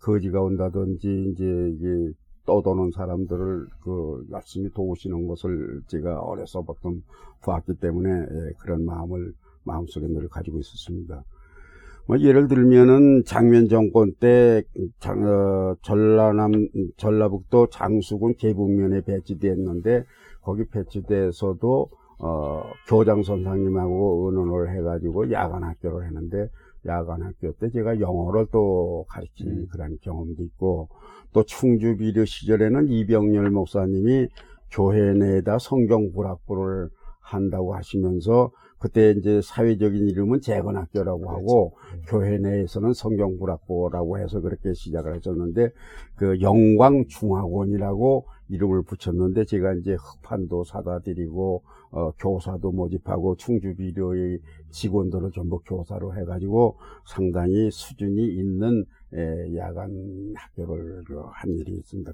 거지가 온다든지 이제 이게 떠도는 사람들을 그 열심히 도우시는 것을 제가 어려서부터 보았기 때문에 에, 그런 마음을 마음속에 늘 가지고 있었습니다. 뭐 예를 들면은 장면 정권 때 장, 어, 전라남 전라북도 장수군 계북면에 배치됐는데 거기 배치돼서도 어, 교장 선생님하고 의논을 해가지고 야간 학교를 했는데 야간 학교 때 제가 영어를 또 가르친 음. 그런 경험도 있고 또 충주 비료 시절에는 이병렬 목사님이 교회 내에다 성경 불학부를 한다고 하시면서 그때 이제 사회적인 이름은 재건학교라고 하고 음. 교회 내에서는 성경불학부라고 해서 그렇게 시작을 했었는데 그 영광중학원이라고 이름을 붙였는데 제가 이제 흑판도 사다 드리고 어, 교사도 모집하고 충주비료의 직원들을 전부 교사로 해가지고 상당히 수준이 있는 에, 야간 학교를 그한 일이 있습니다.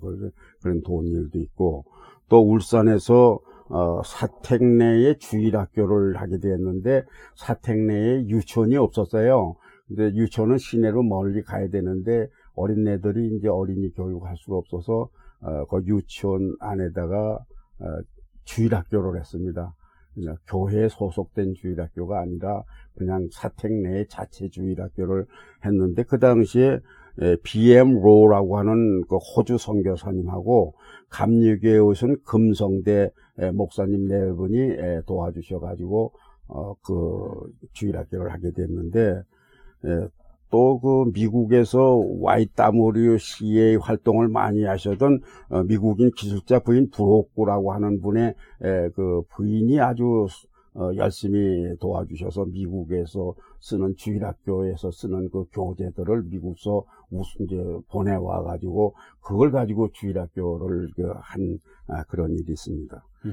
그런 도운 일도 있고 또 울산에서 어, 사택 내에 주일 학교를 하게 되었는데 사택 내에 유치원이 없었어요. 근데 유치원은 시내로 멀리 가야 되는데 어린애들이 이제 어린이 교육할 수가 없어서 어, 그 유치원 안에다가 어, 주일학교를 했습니다. 그냥 교회에 소속된 주일학교가 아니라 그냥 사택 내에 자체 주일학교를 했는데 그 당시에 에, BM 로라고 하는 그 호주 선교사님하고 감리교에 오신 금성대 에, 목사님 네 분이 에, 도와주셔가지고 어, 그 주일학교를 하게 됐는데 또 그 미국에서 YWCA 활동을 많이 하셨던 어, 미국인 기술자 부인 브로크라고 하는 분의 에, 그 부인이 아주 어, 열심히 도와주셔서 미국에서 쓰는 주일학교에서 쓰는 그 교재들을 미국서 우선 이제 보내와 가지고 그걸 가지고 주일학교를 그한 아, 그런 일이 있습니다. 음.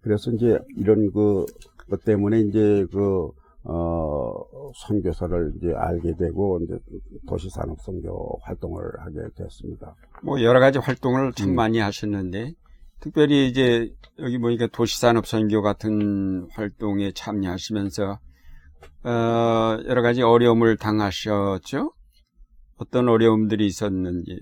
그래서 이제 이런 그, 것 때문에 이제 그, 어, 선교사를 이제 알게 되고, 이제 도시 산업 선교 활동을 하게 됐습니다. 뭐 여러 가지 활동을 참 음. 많이 하셨는데 특별히 이제 여기 보니까 도시 산업 선교 같은 활동에 참여하시면서 어, 여러 가지 어려움을 당하셨죠? 어떤 어려움들이 있었는지.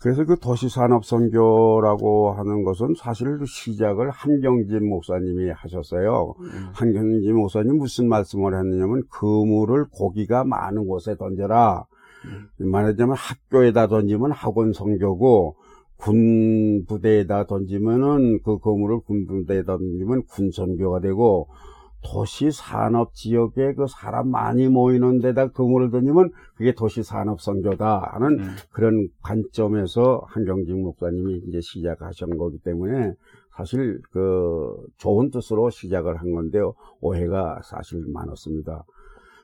그래서 그 도시산업 선교라고 하는 것은 사실 그 시작을 한경진 목사님이 하셨어요. 음. 한경진 목사님 무슨 말씀을 했느냐면 그물을 고기가 많은 곳에 던져라. 말하자면 학교에다 던지면 학원 선교고 군 부대에다 던지면은 그 그물을 군 부대에다 던지면 군 선교가 되고 도시 산업 지역에 그 사람 많이 모이는 데다 그물을 던지면 그게 도시 산업 선교다 하는 음. 그런 관점에서 한경직 목사님이 이제 시작하신 거기 때문에 사실 그 좋은 뜻으로 시작을 한 건데요. 오해가 사실 많았습니다.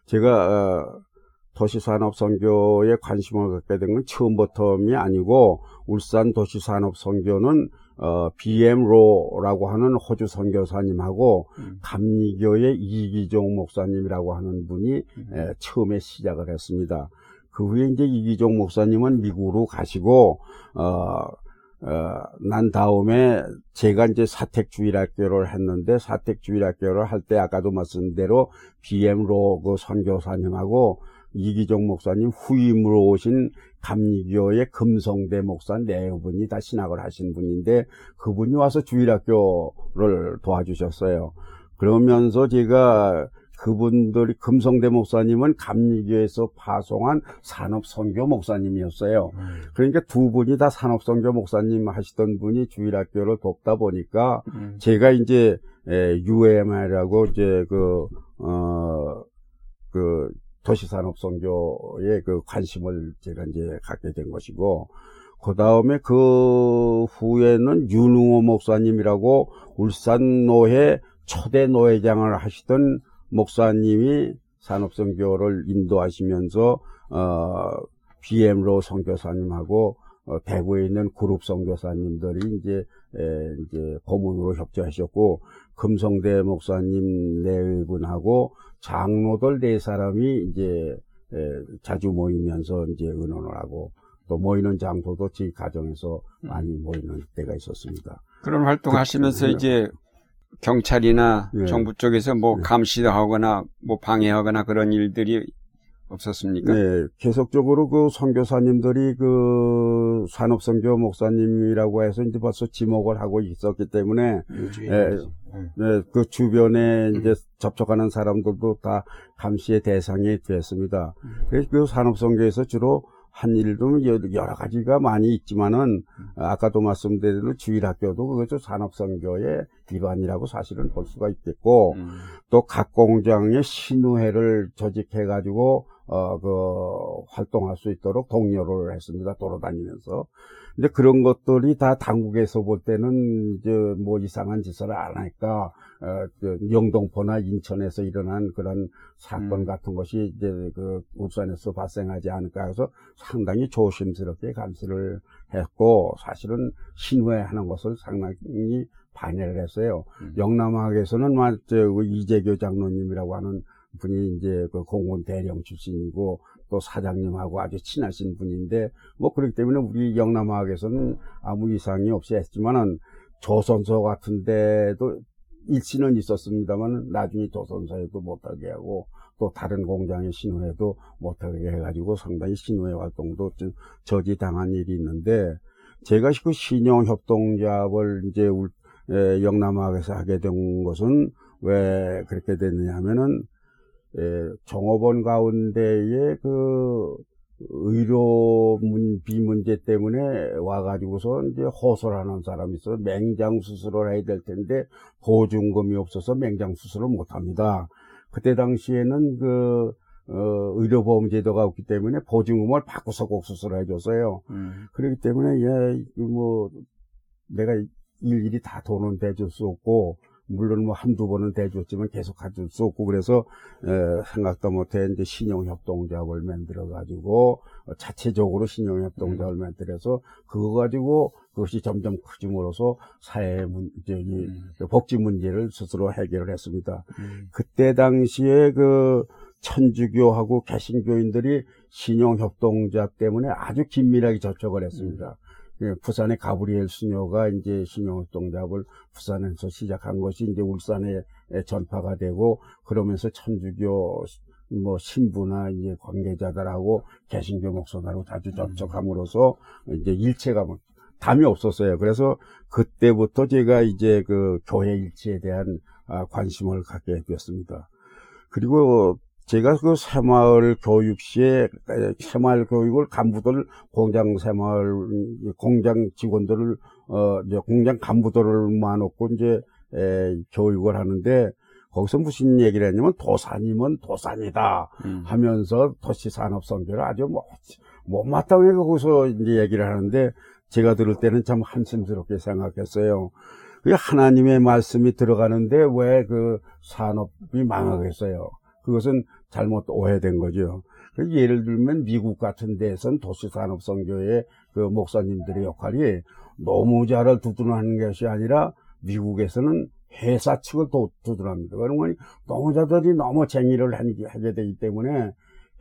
제가 어, 도시산업 선교에 관심을 갖게 된 건 처음부터이 아니고 울산 도시산업 선교는 어, BM 로라고 하는 호주 선교사님하고 음. 감리교의 이기종 목사님이라고 하는 분이 음. 에, 처음에 시작을 했습니다. 그 후에 이제 이기종 목사님은 미국으로 가시고 어, 어, 난 다음에 제가 이제 사택주일학교를 했는데 사택주일학교를 할 때 아까도 말씀드린 대로 BM 로그 선교사님하고 이기종 목사님 후임으로 오신 감리교의 금성대 목사 네 분이 다 신학을 하신 분인데 그분이 와서 주일학교를 도와주셨어요. 그러면서 제가 그분들이 금성대 목사님은 감리교에서 파송한 산업선교 목사님이었어요. 그러니까 두 분이 다 산업선교 목사님 하시던 분이 주일학교를 돕다 보니까 음. 제가 이제 UMI라고 이제 그, 어, 그 도시산업선교에 그 관심을 제가 이제 갖게 된 것이고, 그 다음에 그 후에는 윤웅호 목사님이라고 울산노회 초대 노회장을 하시던 목사님이 산업선교를 인도하시면서, 어, BM로 선교사님하고 어, 대구에 있는 그룹 선교사님들이 이제 에, 이제 고문으로 협조하셨고 금성대 목사님 네 분하고 장로들 네 사람이 이제 에, 자주 모이면서 이제 의논을 하고 또 모이는 장소도 저희 가정에서 많이 모이는 때가 있었습니다. 그런 활동 하시면서 그- 이제 경찰이나 예. 정부 쪽에서 뭐 예. 감시하거나 뭐 방해하거나 그런 일들이 없었습니까? 네, 계속적으로 그 선교사님들이 그 산업선교 목사님이라고 해서 이제 벌써 지목을 하고 있었기 때문에 예. 네, 그 주변에 이제 접촉하는 사람들도 다 감시의 대상이 됐습니다. 그래서 그 산업선교에서 주로 한 일도 여- 여러 가지가 많이 있지만은 아까도 말씀드린 대로 주일학교도 그것도 산업선교의 일환이라고 사실은 볼 수가 있겠고 음. 또각 공장에 신우회를 조직해 가지고 어 그 활동할 수 있도록 독려를 했습니다. 돌아다니면서. 근데 그런 것들이 다 당국에서 볼 때는 이제 뭐 이상한 짓을 안 할까, 어, 그 영동포나 인천에서 일어난 그런 사건 음. 같은 것이 이제 그 울산에서 발생하지 않을까 해서 상당히 조심스럽게 감시를 했고, 사실은 신우회하는 것을 상당히 반대를 했어요. 음. 영남학에서는 막, 저, 그 이재교 장로님이라고 하는 분이 이제 그 공군 대령 출신이고 또 사장님하고 아주 친하신 분인데 뭐 그렇기 때문에 우리 영남학에서는 아무 이상이 없이 했지만은 조선소 같은 데도 일치는 있었습니다만 나중에 조선소에도 못하게 하고 또 다른 공장의 신호에도 못하게 해가지고 상당히 신호회 활동도 좀 저지당한 일이 있는데 제가 그 신용협동조합을 이제 울- 에, 영남학에서 하게 된 것은 왜 그렇게 됐느냐 하면은 에, 종업원 가운데에 그 의료 문, 비문제 때문에 와가지고서 이제 호소하는 사람이 있어 맹장 수술을 해야 될 텐데 보증금이 없어서 맹장 수술을 못 합니다. 그때 당시에는 그 어, 의료보험 제도가 없기 때문에 보증금을 받고서 꼭 수술을 해줬어요. 음. 그렇기 때문에 예, 이뭐 내가 일일이 다 돈은 대줄 수 없고 물론 뭐 한두 번은 대줬지만 계속 가줄 수 없고 그래서 에, 생각도 못해 이제 신용협동조합을 만들어 가지고 어, 자체적으로 신용협동조합을 만들어서 그거 가지고 그것이 점점 커짐으로써 사회 문제, 이 음. 복지 문제를 스스로 해결을 했습니다. 음. 그때 당시에 그 천주교하고 개신교인들이 신용협동조합 때문에 아주 긴밀하게 접촉을 했습니다. 예, 부산의 가브리엘 수녀가 이제 신용협동조합을 부산에서 시작한 것이 이제 울산에 전파가 되고 그러면서 천주교 뭐 신부나 이제 관계자들하고 개신교 목사들하고 자주 접촉함으로써 이제 일체가 뭐 담이 없었어요. 그래서 그때부터 제가 이제 그 교회 일치에 대한 아, 관심을 갖게 됐습니다. 그리고 제가 그 새마을 교육 시에 에, 새마을 교육을 간부들 공장 새마을 음, 공장 직원들을 어 이제 공장 간부들을 모아놓고 이제 에, 교육을 하는데 거기서 무슨 얘기를 했냐면 도산이면 도산이다 음. 하면서 도시 산업 선교를 아주 뭐 못마땅하게 거기서 이제 얘기를 하는데 제가 들을 때는 참 한심스럽게 생각했어요. 그게 하나님의 말씀이 들어가는데 왜 그 산업이 망하겠어요? 그것은 잘못 오해된 거죠. 그 예를 들면 미국 같은 데선 도시산업선교의 그 목사님들의 역할이 노무자를 두둔하는 것이 아니라 미국에서는 회사 측을 도- 두둔합니다. 그러면 노무자들이 너무 쟁의를 하게 되기 때문에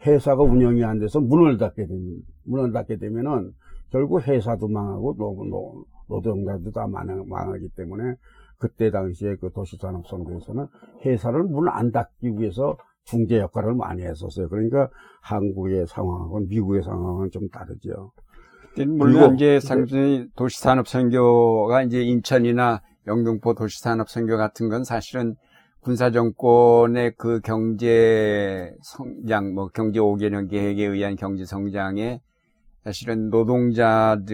회사가 운영이 안 돼서 문을 닫게 됩니다. 문을 닫게 되면은 결국 회사도 망하고 노, 노, 노동자도 다 망하, 망하기 때문에 그때 당시에 그 도시산업선교에서는 회사를 문 안 닫기 위해서 중재 역할을 많이 했었어요. 그러니까 한국의 상황하고는 미국의 상황은 좀 다르죠. 물론 그리고 이제 상당히 도시산업 선교가 이제 인천이나 영등포 도시산업 선교 같은 건 사실은 군사 정권의 그 경제 성장, 뭐 경제 5개년 계획에 의한 경제 성장에 사실은 노동자들의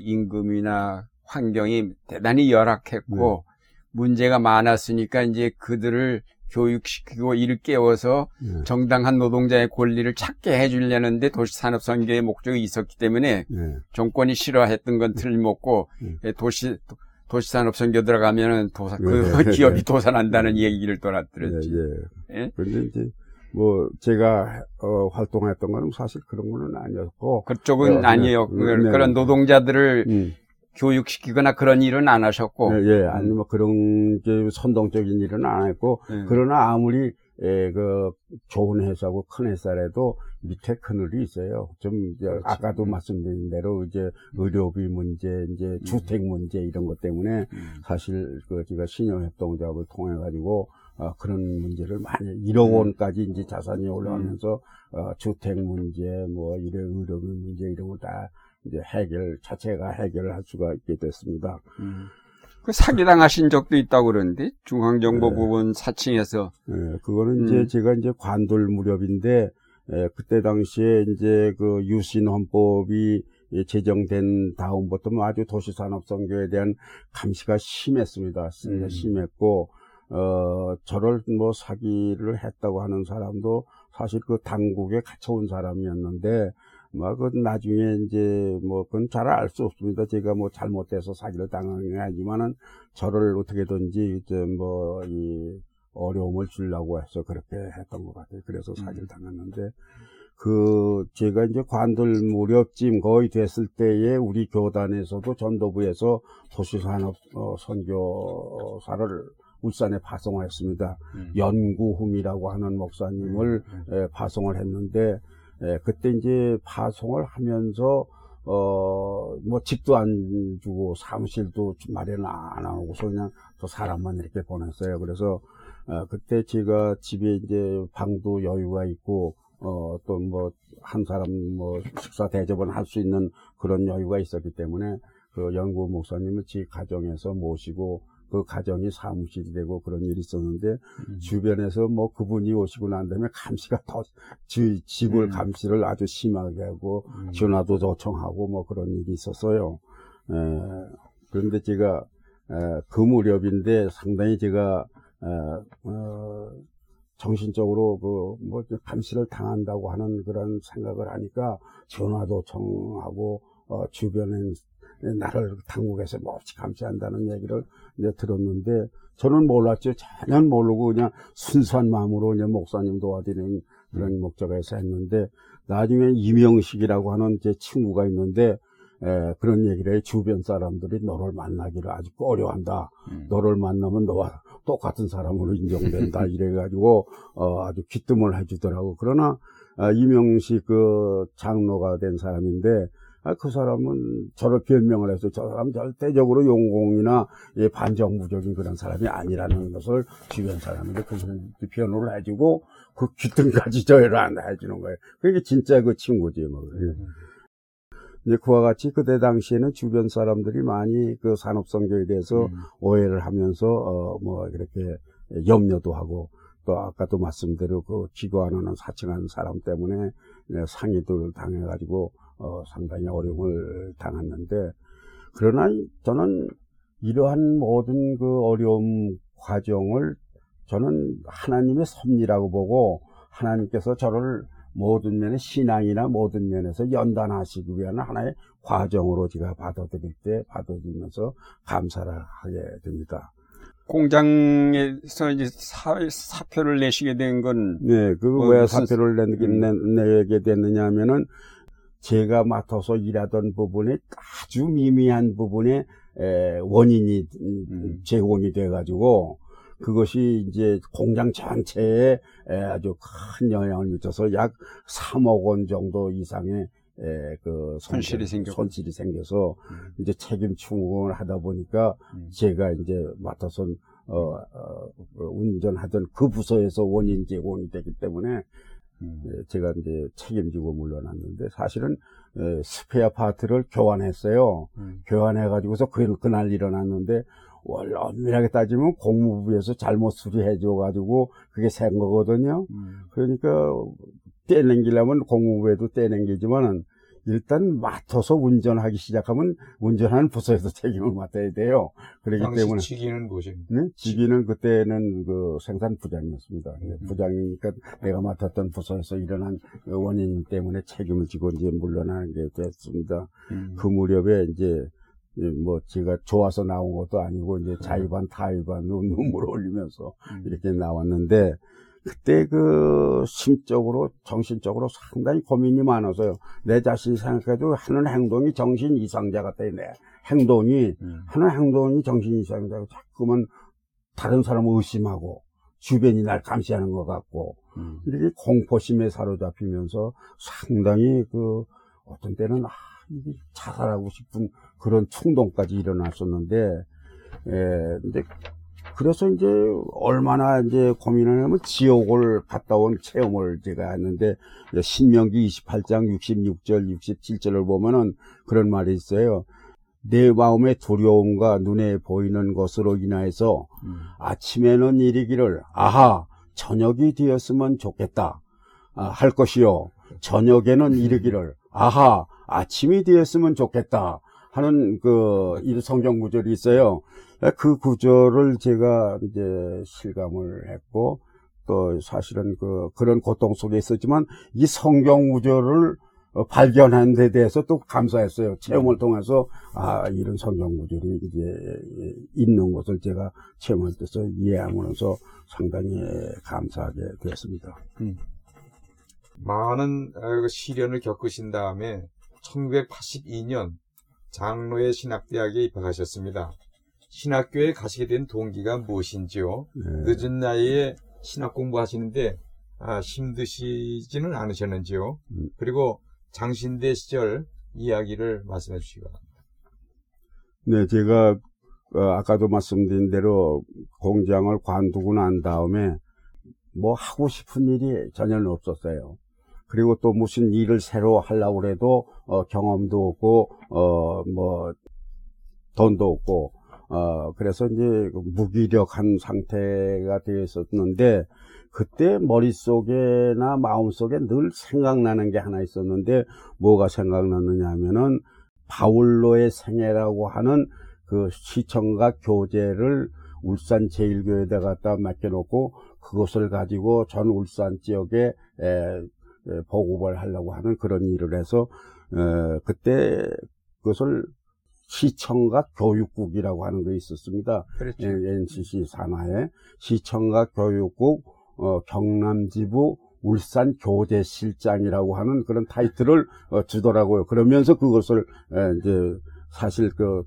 임금이나 환경이 대단히 열악했고 문제가 많았으니까 이제 그들을 교육시키고 이를 깨워서 네. 정당한 노동자의 권리를 찾게 해주려는데 도시산업선교의 목적이 있었기 때문에 네. 정권이 싫어했던 건 틀림없고 음. 예, 도시 도시산업선교 들어가면은 도사, 그 네, 네, 기업이 네. 도산한다는 얘기를 떠났더랬지. 예, 예. 예? 그런데 이제 뭐 제가 어, 활동했던 거는 사실 그런 거는 아니었고 그쪽은 네, 아니에요. 네, 그- 네, 그런 네. 노동자들을 음, 교육시키거나 그런 일은 안 하셨고. 예, 예, 아니 뭐 그런 게 선동적인 일은 안 했고 예. 그러나 아무리 예, 그 좋은 회사고 큰 회사라도 밑에 그늘이 있어요. 좀 이제 아까도 말씀드린 대로 이제 의료비 문제, 이제 주택 문제 이런 것 때문에 음. 사실 그 제가 신용협동조합을 통해 가지고 어, 그런 문제를 많이 1억 원까지 이제 자산이 올라가면서 어, 주택 문제, 뭐 이런 의료비 문제 이런 거다 이제 해결 자체가 해결을 할 수가 있게 됐습니다. 음. 그 사기당하신 적도 있다고 그러는데 중앙정보국은 네. 4층에서 예, 그거는 음. 이제 제가 이제 관돌 무렵인데, 예, 그때 당시에 이제 그 유신 헌법이 예, 제정된 다음부터 뭐 아주 도시산업선교에 대한 감시가 심했습니다. 심- 음. 심했고, 어, 저를 뭐 사기를 했다고 하는 사람도 사실 그 당국에 갇혀온 사람이었는데, 뭐, 그 나중에 이제 뭐, 그건 잘 알 수 없습니다. 제가 뭐 잘못해서 사기를 당한 게 아니지만은 저를 어떻게든지 이제 뭐, 이, 어려움을 주려고 해서 그렇게 했던 것 같아요. 그래서 사기를 당했는데, 그, 제가 이제 관들 무렵쯤 거의 됐을 때에 우리 교단에서도 전도부에서 도시산업 어, 선교사를 울산에 파송을 했습니다. 음. 연구훈이라고 하는 목사님을 에, 파송을 했는데, 에, 그때 이제 파송을 하면서, 어, 뭐 집도 안 주고 사무실도 마련 안 하고서 그냥 저 사람만 이렇게 보냈어요. 그래서, 어, 그때 제가 집에 이제 방도 여유가 있고, 어, 또 뭐, 한 사람 뭐, 식사 대접은 할 수 있는 그런 여유가 있었기 때문에, 그 연구 목사님을 제 가정에서 모시고, 그 가정이 사무실이 되고 그런 일이 있었는데, 음. 주변에서 뭐 그분이 오시고 난 다음에 감시가 더, 지, 집을 음. 감시를 아주 심하게 하고, 음. 전화도 요청하고 뭐 그런 일이 있었어요. 에, 그런데 제가 에, 그 무렵인데 상당히 제가 에, 어, 정신적으로 그 뭐 감시를 당한다고 하는 그런 생각을 하니까 전화도 청하고 어, 주변에 나를 당국에서 몹시 감시한다는 얘기를 이제 들었는데 저는 몰랐죠. 전혀 모르고 그냥 순수한 마음으로 그냥 목사님 도와드리는 그런 목적에서 했는데 나중에 이명식이라고 하는 제 친구가 있는데 에, 그런 얘기를 해 주변 사람들이 너를 만나기를 아주 꺼려한다. 음. 너를 만나면 너와 똑같은 사람으로 인정된다. 이래가지고 어, 아주 기뜸을 해주더라고. 그러나 아, 이명식 그 장로가 된 사람인데 아, 그 사람은 저를 별명을 해서 저 사람 절대적으로 용공이나 예, 반정부적인 그런 사람이 아니라는 것을 주변 사람에게 그 변호를 해주고 그 기등까지 저희를 안 해주는 거예요. 그게 진짜 그 친구지 뭐. 예. 이제 그와 같이 그때 당시에는 주변 사람들이 많이 그 산업성교에 대해서 음. 오해를 하면서 어 뭐 이렇게 염려도 하고 또 아까도 말씀대로 그 기고하는 사칭한 사람 때문에 네, 상의도 당해가지고 어 상당히 어려움을 당했는데 그러나 저는 이러한 모든 그 어려움 과정을 저는 하나님의 섭리라고 보고 하나님께서 저를 모든 면에 신앙이나 모든 면에서 연단하시기 위한 하나의 과정으로 제가 받아들일 때 받아들이면서 감사를 하게 됩니다. 공장에서 이제 사, 사표를 내시게 된 건 네, 그뭐왜 무슨- 사표를 내게, 음. 내, 내게 됐느냐 하면은 제가 맡아서 일하던 부분에 아주 미미한 부분에 에, 원인이 음, 음. 제공이 돼가지고 그것이 이제 공장 전체에 에, 아주 큰 영향을 미쳐서 약 3억 원 정도 이상의 에, 그 손실이 손- 생겼고. 손실이 생겨서 음. 이제 책임 충고를 하다 보니까 음. 제가 이제 맡아서 어, 어, 운전하던 그 부서에서 원인 제공이 되기 때문에 제가 이제 책임지고 물러났는데 사실은 에, 스페어 파트를 교환했어요. 음. 교환해가지고서 그, 그날 일어났는데 원래 엄밀하게 따지면 공무부에서 잘못 수리해줘가지고 그게 생 거거든요. 음. 그러니까 떼냉기려면 공무부에도 떼냉기지만은 일단 맡아서 운전하기 시작하면 운전하는 부서에서 책임을 맡아야 돼요. 그렇기 때문에 직위는 뭐십니까? 네? 직위는 그때는 그 생산 부장이었습니다. 예, 음. 부장이니까 내가 맡았던 부서에서 일어난 그 원인 때문에 책임을 지고 이제 물러나는 게 됐습니다. 음. 그 무렵에 이제 예, 뭐 제가 좋아서 나온 것도 아니고 이제 음. 자의반 타의반 눈- 눈물 흘리면서 음. 이렇게 나왔는데 그때 그 심적으로 정신적으로 상당히 고민이 많아서요. 내 자신이 생각해도 하는 행동이 정신 이상자 같아 내 행동이 음. 하는 행동이 정신 이상자고 자꾸만 다른 사람을 의심하고 주변이 날 감시하는 것 같고 음. 이렇게 공포심에 사로잡히면서 상당히 그 어떤 때는 아, 이게 자살하고 싶은 그런 충동까지 일어났었는데, 예, 근데 그래서 이제 얼마나 이제 고민을 하면 지옥을 갔다 온 체험을 제가 했는데 신명기 28장 66절 67절을 보면은 그런 말이 있어요. 내 마음의 두려움과 눈에 보이는 것으로 인하여서 음. 아침에는 이르기를 아하 저녁이 되었으면 좋겠다 아, 할 것이요 저녁에는 이르기를 아하 아침이 되었으면 좋겠다 하는 그이 성경 구절이 있어요. 그 구절을 제가 이제 실감을 했고 또 사실은 그 그런 고통 속에 있었지만 이 성경 구절을 어, 발견한 데 대해서 또 감사했어요. 체험을 통해서 아 이런 성경 구절이 이제 있는 것을 제가 체험할 때서 이해하면서 상당히 감사하게 되었습니다. 많은 어, 그 시련을 겪으신 다음에 1982년 장로의 신학대학에 입학하셨습니다. 신학교에 가시게 된 동기가 무엇인지요? 네. 늦은 나이에 신학 공부하시는데 아, 힘드시지는 않으셨는지요? 음. 그리고 장신대 시절 이야기를 말씀해 주시기 바랍니다. 네, 제가 어, 아까도 말씀드린 대로 공장을 관두고 난 다음에 뭐 하고 싶은 일이 전혀 없었어요. 그리고 또 무슨 일을 새로 하려고 해도 어, 경험도 없고 어, 뭐 돈도 없고 어, 그래서 이제 그 무기력한 상태가 되어 있었는데 그때 머릿속에나 마음속에 늘 생각나는 게 하나 있었는데 뭐가 생각났느냐 하면은 바울로의 생애라고 하는 그 시청각 교재를 울산 제일교회에 갖다 맡겨놓고 그것을 가지고 전 울산 지역에 에, 에, 보급을 하려고 하는 그런 일을 해서 에, 그때 그것을 시청각 교육국이라고 하는 게 있었습니다. 그렇죠. 예, NCC 산하에 시청각 교육국 어, 경남지부 울산 교재실장이라고 하는 그런 타이틀을 어, 주더라고요. 그러면서 그것을 에, 이제 사실 그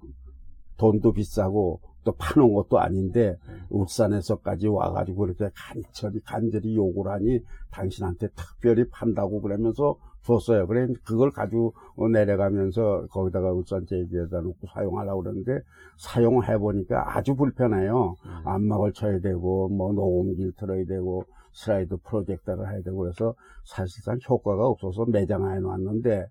돈도 비싸고 또 파는 것도 아닌데 울산에서까지 와가지고 이렇게 간절히 간절히 요구를 하니 당신한테 특별히 판다고 그러면서 줬어요. 그래 그걸 가지고 내려가면서 거기다가 울산 제기에다 놓고 사용하려고 그러는데 사용해 보니까 아주 불편해요. 안막을 쳐야 되고 뭐 녹음기를 틀어야 되고 슬라이드 프로젝터를 해야 되고 그래서 사실상 효과가 없어서 매장해 놨는데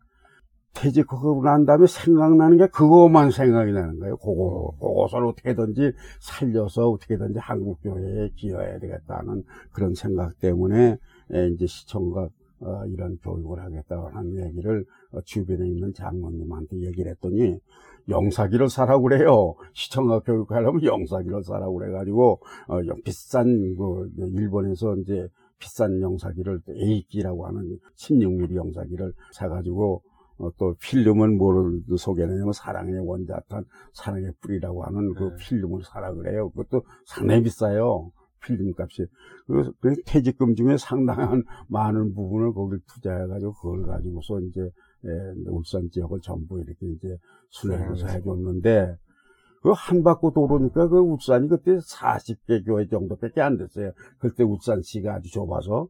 퇴직하고 난 다음에 생각나는 게 그것만 생각이 나는 거예요. 그거, 그것을 어떻게든지 살려서 어떻게든지 한국 교회에 기여해야 되겠다는 그런 생각 때문에 에, 이제 시청각 어, 이런 교육을 하겠다는 얘기를 어, 주변에 있는 장로님한테 얘기를 했더니 영사기를 사라고 그래요. 시청각 교육하려면 영사기를 사라고 그래가지고 어, 비싼 그 일본에서 이제 비싼 영사기를 A기라고 하는 16mm 영사기를 사가지고 어, 또 필름은 뭐를 소개하냐면 사랑의 원자탄, 사랑의 뿌리라고 하는 그 네. 필름을 사라 그래요. 그것도 상당히 비싸요. 필름 값이. 그래서 그 퇴직금 중에 상당한 많은 부분을 거기 투자해가지고 그걸 가지고서 이제 예, 울산 지역을 전부 이렇게 이제 순회해서 네. 해줬는데 그한 바퀴 도로니까 그 울산이 그때 40개 교회 정도밖에 안 됐어요. 그때 울산시가 아주 좁아서.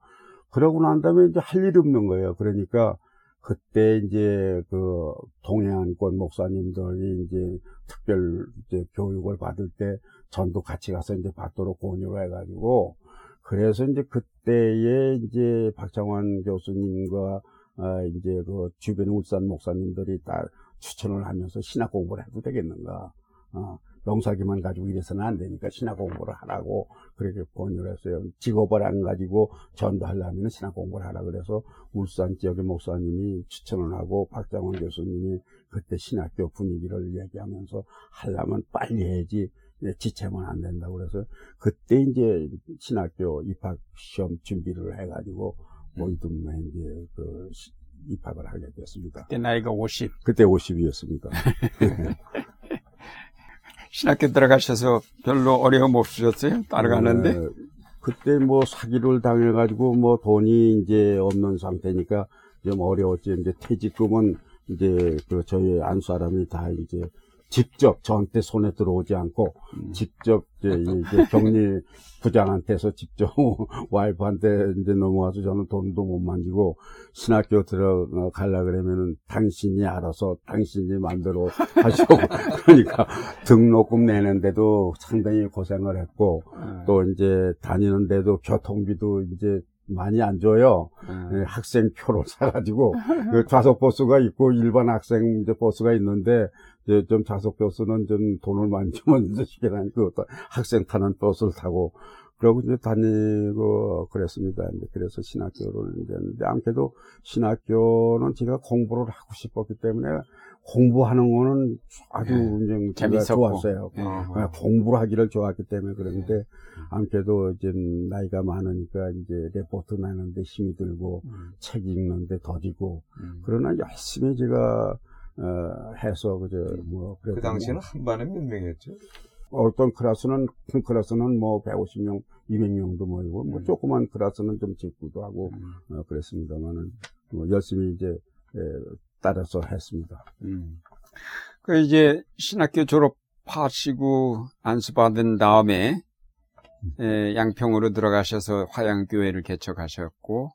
그러고 난 다음에 이제 할 일이 없는 거예요. 그러니까 그때 이제 그 동해안권 목사님들이 이제 특별 이제 교육을 받을 때 전도 같이 가서 이제 받도록 권유를 해가지고 그래서 이제 그때에 이제 박창환 교수님과 아 이제 그 주변 울산 목사님들이 다 추천을 하면서 신학 공부를 해도 되겠는가. 어, 영사기만 가지고 이래서는 안 되니까 신학 공부를 하라고 그렇게 권유를 했어요. 직업을 안 가지고 전도하려면 신학 공부를 하라 그래서 울산 지역의 목사님이 추천을 하고 박장원 교수님이 그때 신학교 분위기를 얘기하면서 하려면 빨리 해야지 예, 지체면 안 된다고 그래서 그때 이제 신학교 입학 시험 준비를 해가지고 모이듬에 이제 그 시- 입학을 하게 됐습니다. 그때 나이가 50. 그때 50이었습니다. 신학교 들어가셔서 별로 어려움 없으셨어요? 따라가는데? 네, 그때 뭐 사기를 당해가지고 뭐 돈이 이제 없는 상태니까 좀 어려웠지. 이제 퇴직금은 이제 그 저희 안 사람이 다 이제 직접 저한테 손에 들어오지 않고 음. 직접 이제 이제 격리 부장한테서 직접 와이프한테 이제 넘어와서 저는 돈도 못 만지고 신학교 들어가려 그러면은 당신이 알아서 당신이 만들어 하시고 그러니까 등록금 내는데도 상당히 고생을 했고 어, 또 이제 다니는데도 교통비도 이제 많이 안 줘요. 어. 예, 학생 표를 사가지고 그 좌석 버스가 있고 일반 학생 이제 버스가 있는데 이제 좀 좌석 버스는 좀 돈을 많이 주면 다니고 또 학생 타는 버스를 타고 그러고 이제 다니고 그랬습니다. 이제 그래서 신학교를 이제 했는데 아무래도 신학교는 제가 공부를 하고 싶었기 때문에 공부하는 거는 아주 예, 재밌었고. 좋았어요. 예. 아, 공부를 하기를 좋아했기 때문에 그런데 아무래도 이제 나이가 많으니까 이제 레포트 내는데 힘이 들고 음, 책 읽는데 더디고 음. 그러나 열심히 제가 어, 해서 그저 뭐그 그래도 당시에는 한 반에 몇 명이었죠? 뭐 어떤 클래스는 큰 클래스는 뭐 150명, 200명도 모이고 뭐 음. 조그만 클래스는 좀 짓고도 하고 음. 어, 그랬습니다만은 뭐 열심히 이제 예, 따라서 했습니다. 음. 그 이제 신학교 졸업하시고 안수받은 다음에 에, 양평으로 들어가셔서 화양교회를 개척하셨고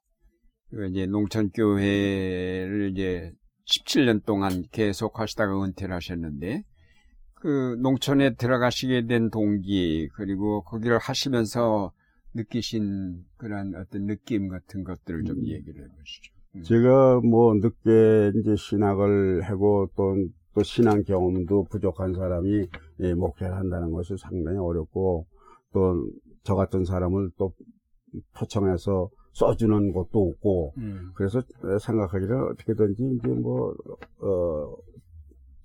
그리고 이제 농촌교회를 이제 17년 동안 계속 하시다가 은퇴를 하셨는데 그 농촌에 들어가시게 된 동기 그리고 거기를 하시면서 느끼신 그런 어떤 느낌 같은 것들을 좀 음. 얘기를 해보시죠. 음. 제가 뭐 늦게 이제 신학을 하고 또, 또 신앙 경험도 부족한 사람이 예, 목회를 한다는 것이 상당히 어렵고 또 저 같은 사람을 또 초청해서 써주는 것도 없고 음. 그래서 생각하기를 어떻게든지 이제 뭐, 어,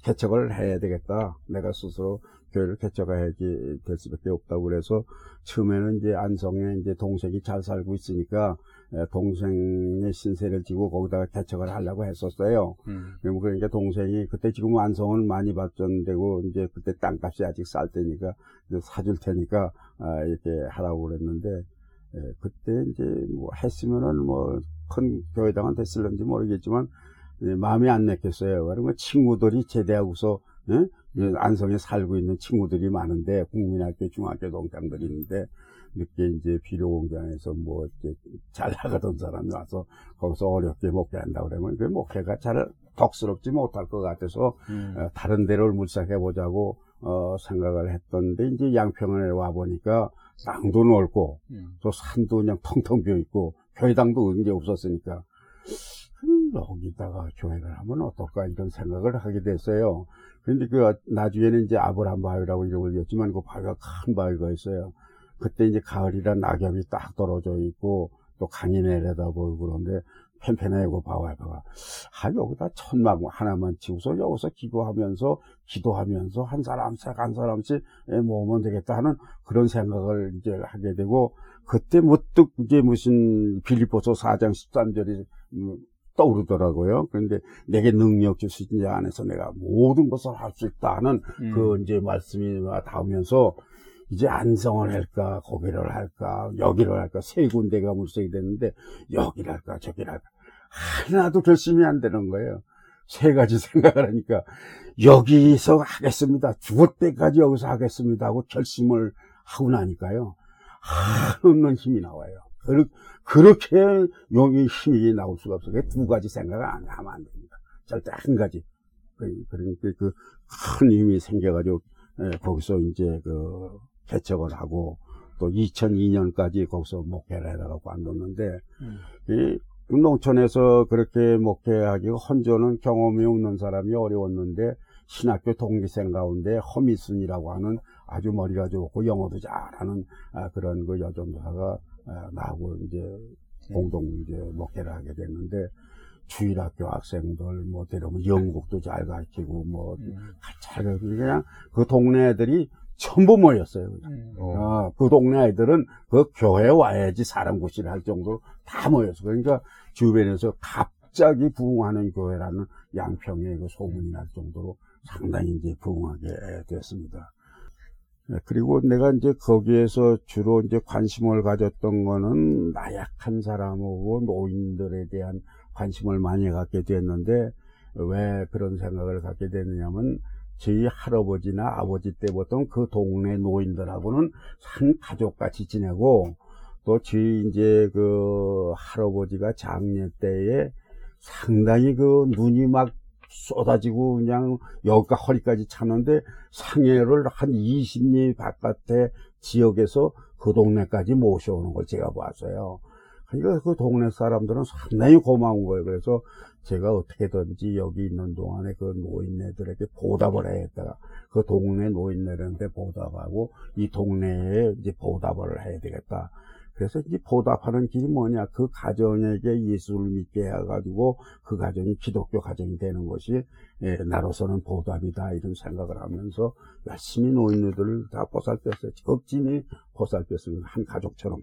개척을 해야 되겠다. 내가 스스로 교회를 개척해야지 될 수밖에 없다고 그래서 처음에는 이제 안성에 이제 동생이 잘 살고 있으니까 에, 동생의 신세를 지고 거기다가 개척을 하려고 했었어요. 음. 그러니까 동생이 그때 지금 안성은 많이 발전되고 이제 그때 땅값이 아직 쌀 때니까 사줄 테니까 아, 이렇게 하라고 그랬는데 예, 그때 이제 뭐 했으면은 뭐 큰 교회당은 됐을런지 모르겠지만 예, 마음에 안 냈겠어요. 그러면 친구들이 제대하고서 예? 예, 안성에 살고 있는 친구들이 많은데 국민학교, 중학교 동창들이 있는데 늦게 이제 비료 공장에서 뭐 이제 잘 나가던 사람이 와서 거기서 어렵게 목회한다 그러면 그 목회가 잘 덕스럽지 못할 것 같아서 음. 어, 다른 데를 물색해 보자고 어, 생각을 했던데 이제 양평에 와 보니까 땅도 넓고 음. 또 산도 그냥 텅텅 비어 있고 교회당도 이제 없었으니까 음, 여기다가 교회를 하면 어떨까 이런 생각을 하게 됐어요. 그런데 그 나중에는 이제 아브라함 바위라고 이름을 지었지만 그 바위가 큰 바위가 있어요. 그때 이제 가을이라 낙엽이 딱 떨어져 있고 또 강이 내려다 보이고 그런데 펜펜하고 바위가 아 여기다 천막 하나만 치고서 여기서 기도하면서 기도하면서 한 사람씩 한 사람씩 예, 모으면 되겠다 하는 그런 생각을 이제 하게 되고 그때 문득 이제 무슨 빌립보서 4장 13절이 음, 떠오르더라고요. 그런데 내게 능력 주시지 안에서 내가 모든 것을 할 수 있다 하는 음. 그 이제 말씀이 닿으면서 이제 안성을 할까, 거기를 할까, 여기를 할까, 세 군데가 물색이 됐는데, 여기를 할까, 저기를 할까. 하나도 결심이 안 되는 거예요. 세 가지 생각을 하니까, 여기서 하겠습니다. 죽을 때까지 여기서 하겠습니다. 하고 결심을 하고 나니까요. 한없는 힘이 나와요. 그렇게 용이 힘이 나올 수가 없어요. 그두 가지 생각을 안 하면 안 됩니다. 절대 한 가지. 그- 그러니까 그 큰 힘이 생겨가지고, 예, 거기서 이제 그 개척을 하고, 또 2002년까지 거기서 목회를 해라고 안뒀는데, 음. 이 농촌에서 그렇게 목회하기가 헌조는 경험이 없는 사람이 어려웠는데 신학교 동기생 가운데 허미순이라고 하는 아주 머리가 좋고 영어도 잘하는 아, 그런 그 여전도사가 아, 나하고 이제 공동 이제 목회를 하게 됐는데 주일학교 학생들 뭐 데려오면 영국도 잘 가르치고 뭐 음. 잘 그냥 그 동네 애들이 전부 모였어요. 음. 어. 아, 그 동네 아이들은 그 교회 와야지 사람 구실을 할 정도로 다 모였어. 그러니까 주변에서 갑자기 부흥하는 교회라는 양평에 그 소문이 날 정도로 상당히 이제 부흥하게 됐습니다. 네, 그리고 내가 이제 거기에서 주로 이제 관심을 가졌던 거는 나약한 사람하고 노인들에 대한 관심을 많이 갖게 됐는데 왜 그런 생각을 갖게 됐느냐면 저희 할아버지나 아버지 때부터 그 동네 노인들하고는 한 가족같이 지내고 또 저희 이제 그 할아버지가 장례 때에 상당히 그 눈이 막 쏟아지고 그냥 여기가 허리까지 차는데 상해를 한 20리 바깥에 지역에서 그 동네까지 모셔오는 걸 제가 봤어요. 그러니까 그 동네 사람들은 상당히 고마운 거예요. 그래서 제가 어떻게든지 여기 있는 동안에 그 노인네들에게 보답을 해야겠다. 그 동네 노인네들한테 보답하고 이 동네에 이제 보답을 해야 되겠다. 그래서 이제 보답하는 길이 뭐냐. 그 가정에게 예수를 믿게 해가지고 그 가정이 기독교 가정이 되는 것이 예, 나로서는 보답이다. 이런 생각을 하면서 열심히 노인네들을 다 보살폈어요. 극진히 보살폈습니다. 한 가족처럼.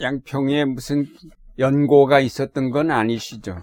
양평에 무슨 연고가 있었던 건 아니시죠?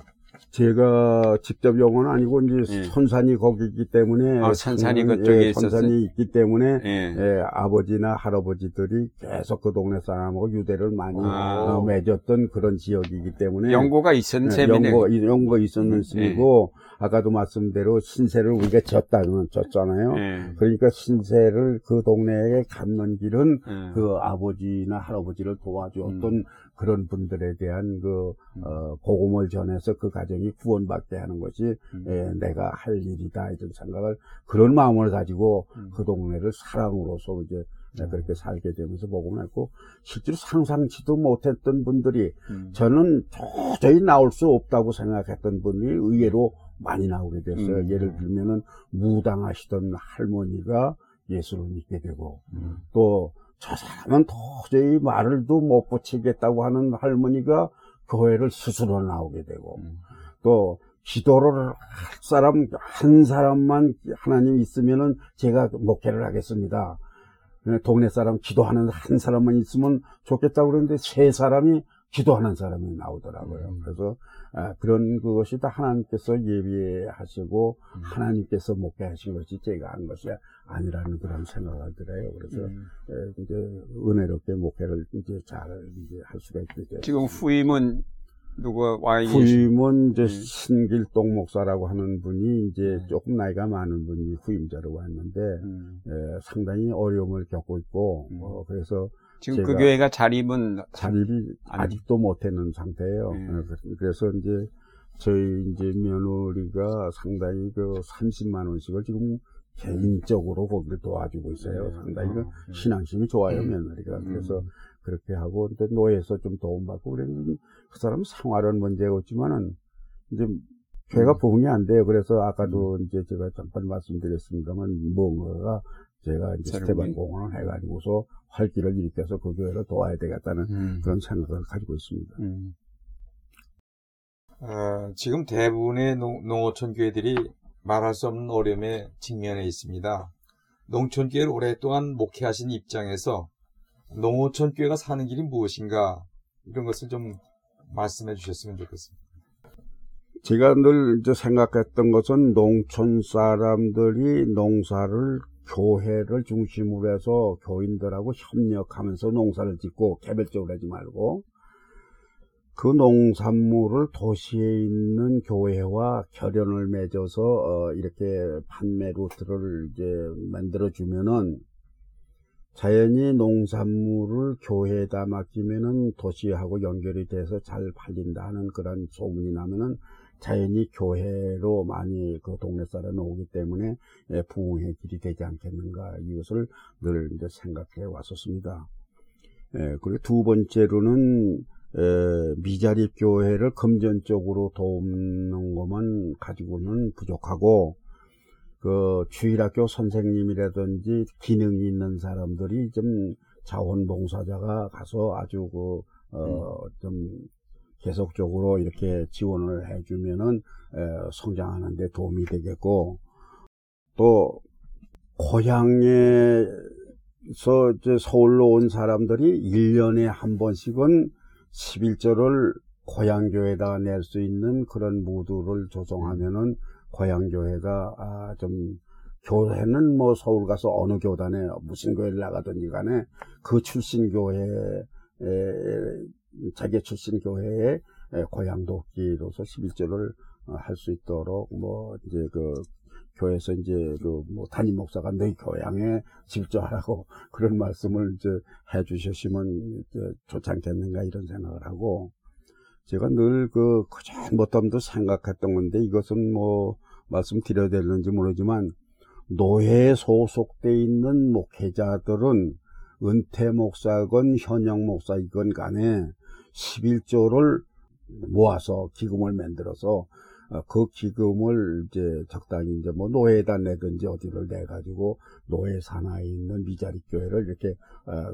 제가 직접 영어는 아니고 이제 예. 선산이 거기기 때문에 아, 선산이 예, 그쪽에 있었어요? 선산이 있기 때문에 예. 예, 아버지나 할아버지들이 계속 그 동네 사람하고 유대를 많이 아. 어, 맺었던 그런 지역이기 때문에 연고가 있었는 예, 셈이네. 연고, 연고가 있었는 음, 셈이고 아까도 말씀대로 신세를 우리가 졌다는 졌잖아요. 예. 그러니까 신세를 그 동네에 갖는 길은 예. 그 아버지나 할아버지를 도와주었던 그런 분들에 대한 그, 음. 어, 복음을 전해서 그 가정이 구원받게 하는 것이 음. 예, 내가 할 일이다 이런 생각을 그런 마음을 가지고 음. 그 동네를 사랑으로서 이제 그렇게 살게 되면서 복음했고 실제로 상상치도 못했던 분들이 음. 저는 도저히 나올 수 없다고 생각했던 분이 의외로 많이 나오게 됐어요. 음. 예를 들면은 무당하시던 할머니가 예수를 믿게 되고 음. 또 저 사람은 도저히 말을도 못 붙이겠다고 하는 할머니가 교회를 스스로 나오게 되고 음. 또 기도를 할 사람 한 사람만 하나님 있으면은 제가 목회를 하겠습니다. 동네 사람 기도하는 한 사람만 있으면 좋겠다고 그러는데 세 사람이 기도하는 사람이 나오더라고요. 음. 그래서 아, 그런 그것이 다 하나님께서 예비하시고 음. 하나님께서 목회하신 것이 제가 한 것이 아니라는 그런 생각을 들어요. 그래서 음. 에, 이제 은혜롭게 목회를 이제 잘 이제 할 수가 있게 돼요. 지금 후임은 누가 와 계시? 후임은 이제 음. 신길동 목사라고 하는 분이 이제 네. 조금 나이가 많은 분이 후임자로 왔는데 음. 에, 상당히 어려움을 겪고 있고 음. 어, 그래서 지금 그 교회가 자립은 자립이 아직도 못하는 상태예요. 네. 어, 그- 그래서 이제 저희 이제 며느리가 상당히 그 30만 원씩을 지금 개인적으로 거기를 도와주고 있어요. 네. 상당히 그 어, 네. 신앙심이 좋아요 음. 며느리가. 그래서 음. 그렇게 하고 또 노예에서 좀 도움받고 그랬는데 그 사람 생활은 문제가 없지만은 이제 교회가 음. 부흥이 안 돼요. 그래서 아까도 이제 제가 잠깐 말씀드렸습니다만 뭔가가 제가 이제 스테반 게? 공헌을 해가지고서 활기를 일으켜서 그 교회를 도와야 되겠다는 음. 그런 생각을 가지고 있습니다. 음. 어, 지금 대부분의 농, 농어촌 교회들이 말할 수 없는 어려움에 직면해 있습니다. 농촌 교회를 오랫동안 목회하신 입장에서 농어촌 교회가 사는 길이 무엇인가 이런 것을 좀 말씀해 주셨으면 좋겠습니다. 제가 늘 이제 생각했던 것은 농촌 사람들이 농사를 교회를 중심으로 해서 교인들하고 협력하면서 농사를 짓고 개별적으로 하지 말고 그 농산물을 도시에 있는 교회와 결연을 맺어서 어, 이렇게 판매 루트를 이제 만들어 주면은 자연히 농산물을 교회에다 맡기면은 도시하고 연결이 돼서 잘 팔린다는 그런 소문이 나면은 자연히 교회로 많이 그 동네 사람이 오기 때문에 예, 부흥의 길이 되지 않겠는가 이것을 늘 이제 생각해 왔었습니다. 예, 그리고 두 번째로는 에, 미자립 교회를 금전적으로 돕는 것만 가지고는 부족하고 그 주일학교 선생님이라든지 기능이 있는 사람들이 좀 자원봉사자가 가서 아주 그, 어, 좀 계속적으로 이렇게 지원을 해주면은, 에, 성장하는 데 도움이 되겠고, 또, 고향에서 이제 서울로 온 사람들이 1년에 한 번씩은 11조를 고향교회에다 낼 수 있는 그런 무드를 조성하면은 고향교회가 아, 좀 교회는 뭐 서울 가서 어느 교단에 무슨 교회를 나가든지 간에 그 출신 교회에 자기 출신 교회의 고향 돕기로서 11조를 할 수 있도록 뭐 이제 그 교회에서 이제 그 뭐 담임 목사가 너희 교양에 집중하라고 그런 말씀을 이제 해 주셨으면 좋지 않겠는가 이런 생각을 하고 제가 늘 그 그전부터도 생각했던 건데 이것은 뭐 말씀드려야 되는지 모르지만 노회에 소속돼 있는 목회자들은 은퇴 목사건 현역 목사이건 간에 11조를 모아서 기금을 만들어서 어, 그 기금을 이제 적당히 이제 뭐 노예에다 내든지 어디를 내 가지고 노예 산하에 있는 미자립 교회를 이렇게 어,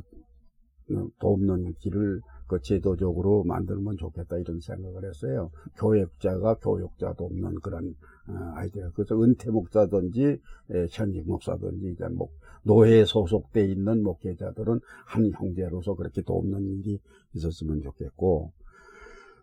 돕는 길을 그 제도적으로 만들면 좋겠다 이런 생각을 했어요. 교육자가 교육자 돕는 그런 어, 아이디어. 그래서 은퇴 목사든지 에, 현직 목사든지 이제 목 노예에 소속돼 있는 목회자들은 한 형제로서 그렇게 돕는 일이 있었으면 좋겠고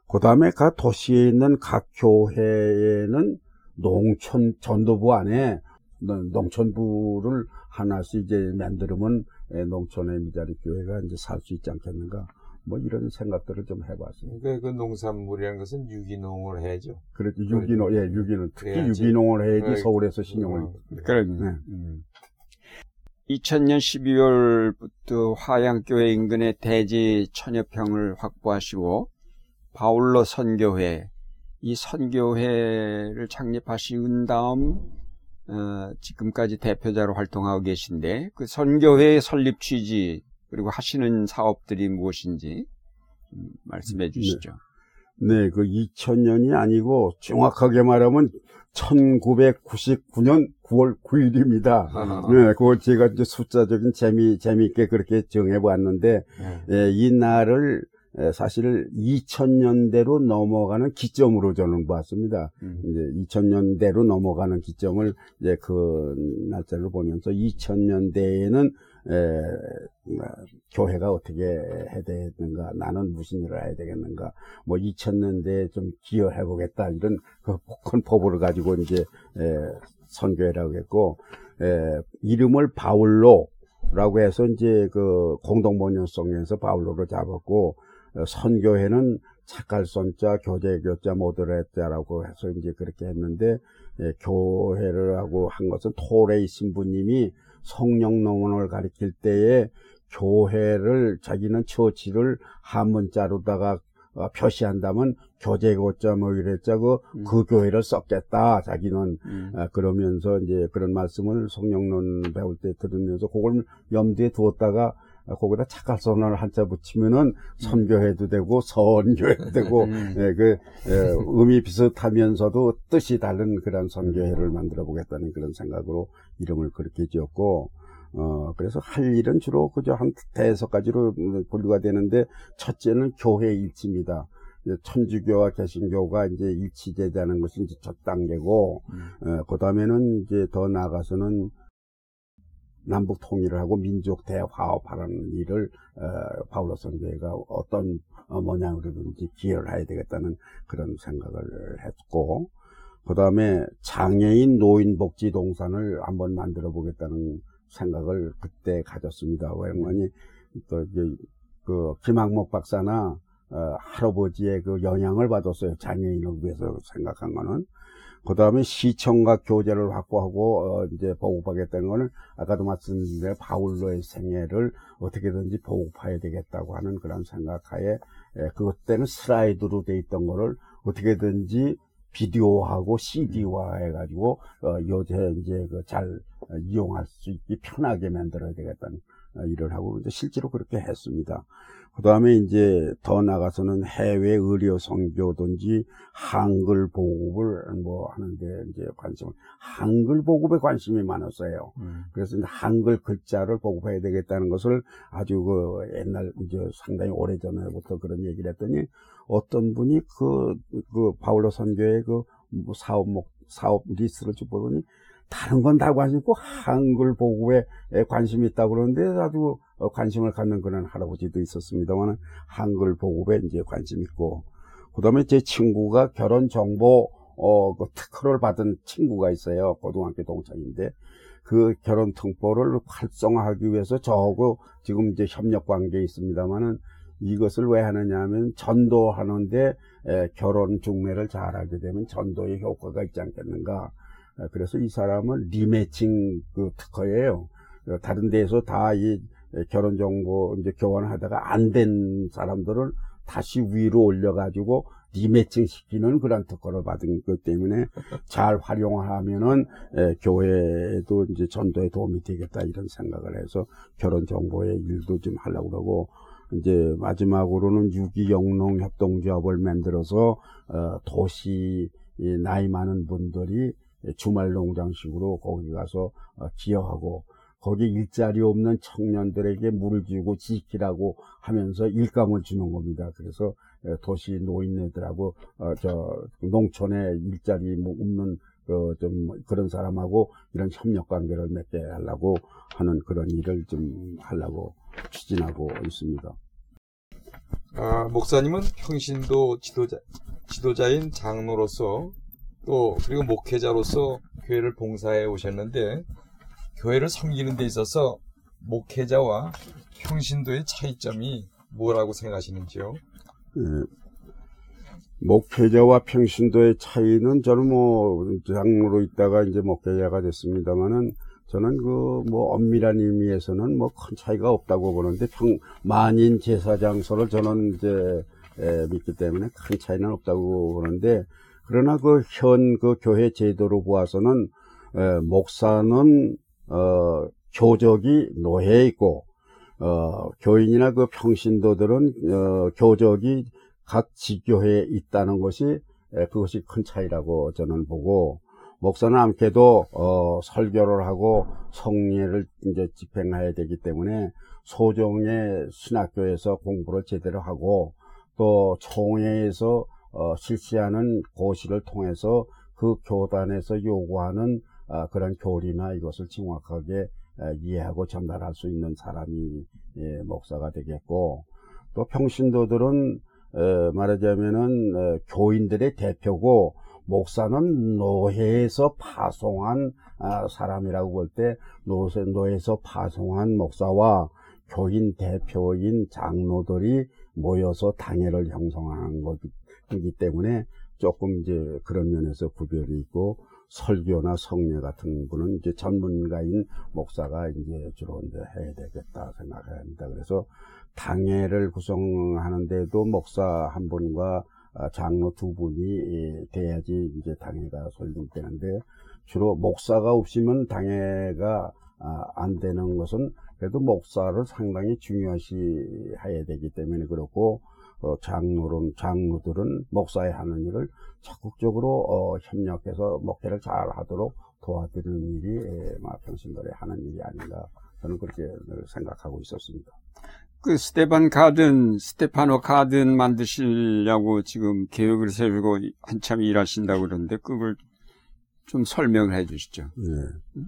그 다음에 각 도시에 있는 각 교회에는 농촌 전도부 안에 농촌부를 하나씩 이제 만들면 농촌의 미자립 교회가 이제 살 수 있지 않겠는가 뭐 이런 생각들을 좀 해봤습니다. 그러니까 그 농산물이라는 것은 유기농을 해야죠. 그렇죠. 유기농, 예, 유기농. 특히 그래야지. 유기농을 해야지. 서울에서 신용을. 어, 그럼 네. 음. 2000년 12월부터 화양교회 인근의 대지 천여평을 확보하시고 바울로 선교회 이 선교회를 창립하신 다음 어, 지금까지 대표자로 활동하고 계신데 그 선교회의 설립 취지 그리고 하시는 사업들이 무엇인지 음, 말씀해 주시죠. 네, 그 2000년이 아니고 정확하게 말하면 1999년 9월 9일입니다. 아하. 네, 그걸 제가 이제 숫자적인 재미, 재미있게 그렇게 정해봤는데, 네. 예, 이 날을 예, 사실 2000년대로 넘어가는 기점으로 저는 봤습니다. 음. 이제 2000년대로 넘어가는 기점을 이제 그 날짜를 보면서 2000년대에는 교회가 어떻게 해야 되는가, 나는 무슨 일을 해야 되겠는가, 뭐 2000년대에 좀 기여해 보겠다 이런 그큰 포부를 가지고 이제 에, 선교회라고 했고 에, 이름을 바울로라고 해서 이제 그 공동번역성에서 바울로로 잡았고 어, 선교회는 착갈선자, 교제교자, 모더레자라고 해서 이제 그렇게 했는데 예, 교회를 하고 한 것은 토레이 신부님이 성령농원을 가리킬 때에 교회를 자기는 처치를 한문자로다가 어, 표시한다면 교제교자 뭐 이랬자 그, 음. 그 교회를 썼겠다 자기는 음. 아, 그러면서 이제 그런 말씀을 성령론 배울 때 들으면서 그걸 염두에 두었다가 아, 거기다 착갈선을 한자 붙이면은 선교해도 되고 선교해도 되고 음. 예, 그 예, 의미 비슷하면서도 뜻이 다른 그런 선교회를 만들어 보겠다는 그런 생각으로 이름을 그렇게 지었고 어 그래서 할 일은 주로 그저 한 대여섯 가지로 분류가 되는데 첫째는 교회 일치입니다. 천주교와 개신교가 이제 일치되자는 것이 이제 첫 단계고 음. 그 다음에는 이제 더 나아가서는 남북 통일을 하고 민족 대화합하라는 일을 어, 파울로 선교회가 어떤 어, 모양으로든지 기여를 해야 되겠다는 그런 생각을 했고 그 다음에 장애인 노인 복지 동산을 한번 만들어 보겠다는 생각을 그때 가졌습니다. 왜냐하면 또 이제 그 김학목 박사나 어, 할아버지의 그 영향을 받았어요. 장애인을 위해서 생각한 거는. 그 다음에 시청과 교제를 확보하고, 어, 이제 보급하겠다는 거는, 아까도 말씀드린 대로 바울로의 생애를 어떻게든지 보급해야 되겠다고 하는 그런 생각하에, 에, 그때는 슬라이드로 돼 있던 거를 어떻게든지 비디오하고 CD화 해가지고, 어, 요새 이제 그 잘 이용할 수 있게 편하게 만들어야 되겠다는 어, 일을 하고, 실제로 그렇게 했습니다. 그 다음에 이제 더 나가서는 해외 의료 선교든지 한글 보급을 뭐 하는데 이제 관심을, 한글 보급에 관심이 많았어요. 음. 그래서 이제 한글 글자를 보급해야 되겠다는 것을 아주 그 옛날 이제 상당히 오래 전에부터 그런 얘기를 했더니 어떤 분이 그, 그 바울로 선교의 그뭐 사업 목, 사업 리스트를 쭉 보더니 다른 건 다 관심 있고 한글 보급에 관심이 있다고 그러는데 아주 어, 관심을 갖는 그런 할아버지도 있었습니다만 한글 보급에 이제 관심 있고 그 다음에 제 친구가 결혼 정보 어, 그 특허를 받은 친구가 있어요. 고등학교 동창인데 그 결혼 특보를 활성화하기 위해서 저하고 지금 이제 협력 관계에 있습니다만은 이것을 왜 하느냐 하면 전도하는데 에, 결혼 중매를 잘하게 되면 전도의 효과가 있지 않겠는가. 에, 그래서 이 사람은 리매칭 그 특허예요. 어, 다른 데에서 다 이 결혼 정보 이제 교환을 하다가 안 된 사람들을 다시 위로 올려가지고 리매칭 시키는 그런 특허를 받은 것 때문에 잘 활용하면은 에, 교회에도 이제 전도에 도움이 되겠다 이런 생각을 해서 결혼 정보의 일도 좀 하려고 그러고 이제 마지막으로는 유기영농 협동조합을 만들어서 어, 도시 이 나이 많은 분들이 주말 농장식으로 거기 가서 어, 기여하고 거기 일자리 없는 청년들에게 물을 주고 지키라고 하면서 일감을 주는 겁니다. 그래서 에, 도시 노인네들하고 어, 저 농촌에 일자리 뭐 없는 그좀 그런 사람하고 이런 협력 관계를 맺게 하려고 하는 그런 일을 좀 하려고 추진하고 있습니다. 아, 목사님은 평신도 지도자, 지도자인 장로로서 또 그리고 목회자로서 교회를 봉사해 오셨는데 교회를 섬기는 데 있어서 목회자와 평신도의 차이점이 뭐라고 생각하시는지요? 예, 목회자와 평신도의 차이는 저는 뭐 장로로 있다가 이제 목회자가 됐습니다만은 저는 그 뭐 엄밀한 의미에서는 뭐 큰 차이가 없다고 보는데 평 만인 제사 장소를 저는 이제 에, 믿기 때문에 큰 차이는 없다고 보는데 그러나 그현그 교회 제도로 보아서는 에, 목사는 어 교적이 노예에 있고 어 교인이나 그 평신도들은 어 교적이 각 지교회에 있다는 것이 에, 그것이 큰 차이라고 저는 보고 목사는 아무래도 어, 설교를 하고 성례를 이제 집행해야 되기 때문에 소정의 신학교에서 공부를 제대로 하고 또 총회에서 어, 실시하는 고시를 통해서 그 교단에서 요구하는 아, 그런 교리나 이것을 정확하게 에, 이해하고 전달할 수 있는 사람이 예, 목사가 되겠고 또 평신도들은 에, 말하자면은 에, 교인들의 대표고 목사는 노회에서 파송한 아, 사람이라고 볼 때 노회에서 파송한 목사와 교인 대표인 장로들이 모여서 당회를 형성하는 것 이기 때문에 조금 이제 그런 면에서 구별이 있고 설교나 성례 같은 거는 이제 전문가인 목사가 이제 주로 이제 해야 되겠다 생각합니다. 그래서 당회를 구성하는데도 목사 한 분과 아, 장로 두 분이 예, 돼야지 이제 당회가 설립되는데 주로 목사가 없으면 당회가 아, 안 되는 것은 그래도 목사를 상당히 중요시 해야 되기 때문에 그렇고 어, 장로는 장로들은 목사의 하는 일을 적극적으로 어, 협력해서 목회를 잘 하도록 도와드리는 일이 예, 평신도에 하는 일이 아닌가 저는 그렇게 늘 생각하고 있었습니다. 그 스테반 가든, 스테파노 가든 만드시려고 지금 계획을 세우고 한참 일하신다고 그러는데 그걸 좀 설명을 해 주시죠. 네.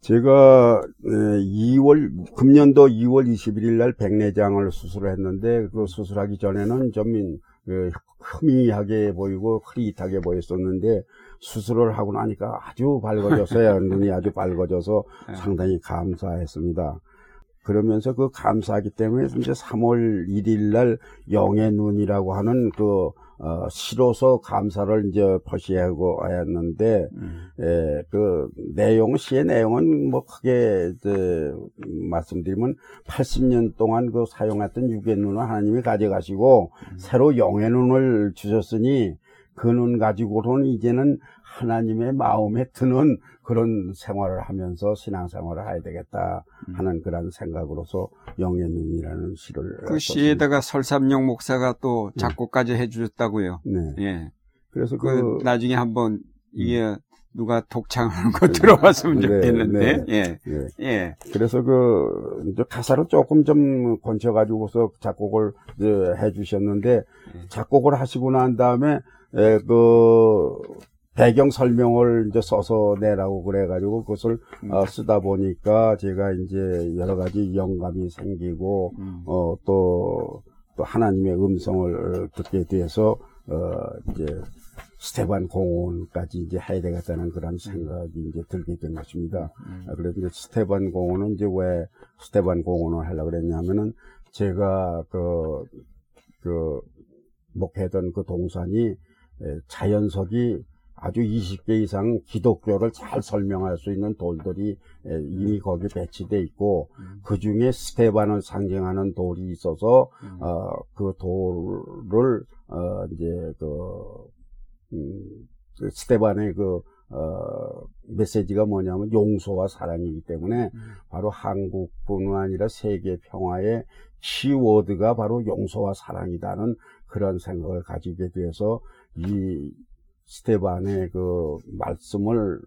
제가 2월 금년도 2월 21일 날 백내장을 수술을 했는데 그 수술하기 전에는 좀 그, 흐미하게 보이고 흐릿하게 보였었는데 수술을 하고 나니까 아주 밝아졌어요. 눈이 아주 밝아져서 상당히 감사했습니다. 그러면서 그 감사하기 때문에 이제 3월 1일 날 영의 눈이라고 하는 그 어, 시로서 감사를 이제 표시하고 하였는데, 음. 예, 그 내용, 시의 내용은 뭐 크게 이제 말씀드리면 80년 동안 그 사용했던 육의 눈을 하나님이 가져가시고, 새로 영의 눈을 주셨으니, 그눈 가지고는 이제는 하나님의 마음에 드는 그런 생활을 하면서 신앙생활을 해야 되겠다 하는 그런 생각으로서 영의 눈이라는 시를 그. 시에다가 설삼용 목사가 또 작곡까지 해주셨다고요. 네. 예. 그래서 그 그, 나중에 한번 이게 누가 독창하는 거 들어봤으면 네, 좋겠는데. 네. 예. 예. 예. 그래서 그 이제 가사를 조금 좀 건쳐가지고서 작곡을 이제 해주셨는데 작곡을 하시고 난 다음에 에, 그 배경 설명을 이제 써서 내라고 그래가지고 그것을 어, 쓰다 보니까 제가 이제 여러 가지 영감이 생기고 음. 어, 또, 또 하나님의 음성을 듣게 돼서 어, 이제 스테반 공원까지 이제 해야 되겠다는 그런 생각이 이제 들게 된 것입니다. 아, 그래서 이제 스테반 공원은 이제 왜 스테반 공원을 하려고 그랬냐면은 제가 그, 그, 목회던 그 동산이 에, 자연석이 아주 20개 이상 기독교를 잘 설명할 수 있는 돌들이 에, 이미 거기 배치돼 있고 그 중에 스테반을 상징하는 돌이 있어서 어, 그 돌을 어, 이제 그, 음, 그 스테반의 그 어, 메시지가 뭐냐면 용서와 사랑이기 때문에 바로 한국뿐만 아니라 세계 평화의 키워드가 바로 용서와 사랑이다는 그런 생각을 가지게 돼서 이 스테반의 그 말씀을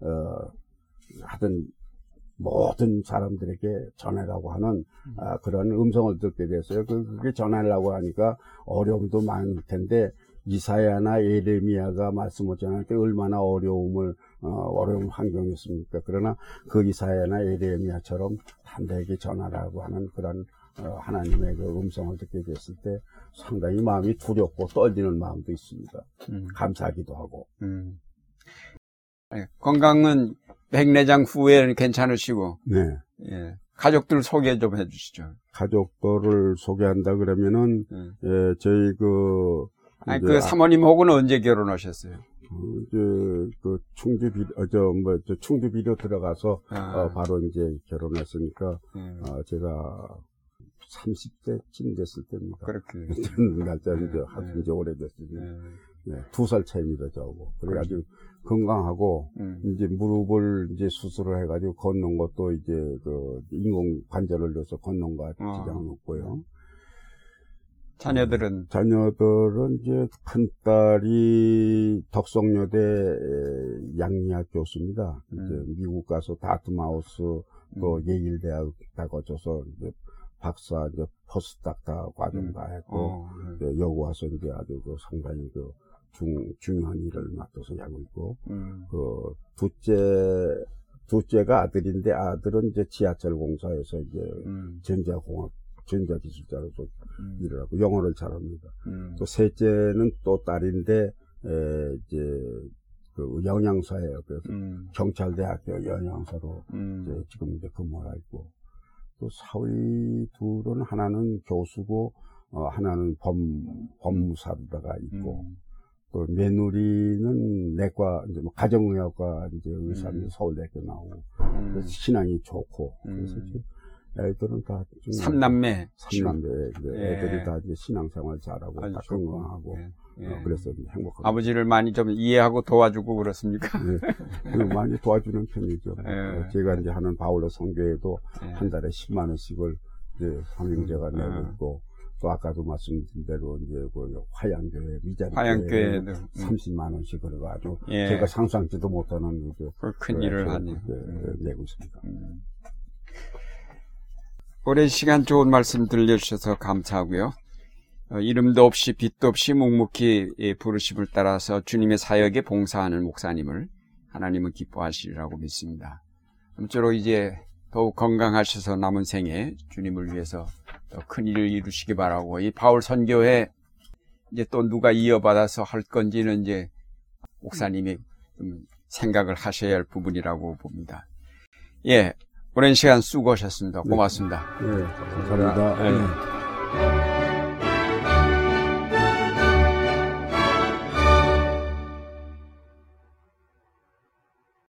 어, 하던 모든 사람들에게 전하라고 하는 아, 그런 음성을 듣게 됐어요. 그, 그게 전하려고 하니까 어려움도 많을 텐데 이사야나 예레미야가 말씀을 전할 때 얼마나 어려움을 어, 어려운 환경이었습니까? 그러나 그 이사야나 예레미야처럼 단대에게 전하라고 하는 그런 어, 하나님의 그 음성을 듣게 됐을 때 상당히 마음이 두렵고 떨리는 마음도 있습니다. 음. 감사하기도 하고. 음. 예, 건강은 백내장 후에는 괜찮으시고, 네. 예. 가족들 소개 좀 해주시죠. 가족들을 소개한다 그러면은 네. 예, 저희 그 아니, 그 사모님하고는 언제 결혼하셨어요? 어, 이제 그 충주 비, 어, 저, 뭐, 저 충주 비료 들어가서, 아. 어, 바로 이제 결혼했으니까, 네. 어, 제가 30대쯤 됐을 때입니다. 그렇게. 날짜 이제 하도 네. 이제 오래됐으니, 네. 네, 두 살 차이입니다, 저하고. 그래가지고 건강하고, 음. 이제 무릎을 이제 수술을 해가지고 걷는 것도 이제 그 인공 관절을 넣어서 걷는 거 아. 지장은 없고요. 자녀들은 자녀들은 이제 큰 딸이 덕성여대 에, 양리학 교수입니다. 음. 이제 미국 가서 다트마우스 또 예일대학 다 거쳐서 이제 박사 이제 포스닥터 과정 음. 다 했고 어, 네. 이제 여기 와서 이제 아주 그 상당히 그 중, 중요한 일을 맡아서 하고 있고 음. 그 둘째 둘째가 아들인데 아들은 이제 지하철 공사에서 이제 음. 전자공학 전자기술자로서 음. 일을 하고 영어를 잘합니다. 음. 또 셋째는 또 딸인데 에, 이제 그 영양사예요. 그래서 음. 경찰대학교 영양사로 음. 이제 지금 이제 근무를 하고 또 사위 둘은 하나는 교수고 어, 하나는 법 법무사로다가 있고 음. 또 며느리는 내과 이제 뭐 가정의학과 이제 의사인데 음. 서울대학교 나오고 음. 그래서 신앙이 좋고 음. 그래서 지금 애들은 다 좀- 삼남매. 삼남매 예. 애들이 다 이제 신앙생활 잘하고 다. 건강하고 예. 예. 어, 그래서 행복합니다. 아버지를 많이 좀 이해하고 도와주고 그렇습니까? 네. 그리고 많이 도와주는 편이죠. 예. 어, 제가 이제 하는 바울로 성교에도 예. 한 달에 10만 원씩을 이제 삼형제가 음, 내고 음. 있고 또 아까도 말씀드린 대로 이제 그 화양교회 미자리 음. 30만 원씩 그래가지고 예. 제가 상상지도 못하는 그, 큰 그 일을 하네요. 네, 음. 네, 내고 있습니다. 음. 오랜 시간 좋은 말씀 들려주셔서 감사하고요. 어, 이름도 없이 빛도 없이 묵묵히 예, 부르심을 따라서 주님의 사역에 봉사하는 목사님을 하나님은 기뻐하시리라고 믿습니다. 아무쪼록 이제 더욱 건강하셔서 남은 생에 주님을 위해서 더 큰 일을 이루시기 바라고 이 바울 선교회 이제 또 누가 이어받아서 할 건지는 이제 목사님이 좀 생각을 하셔야 할 부분이라고 봅니다. 예, 오랜 시간 수고하셨습니다. 고맙습니다. 네, 감사합니다. 예.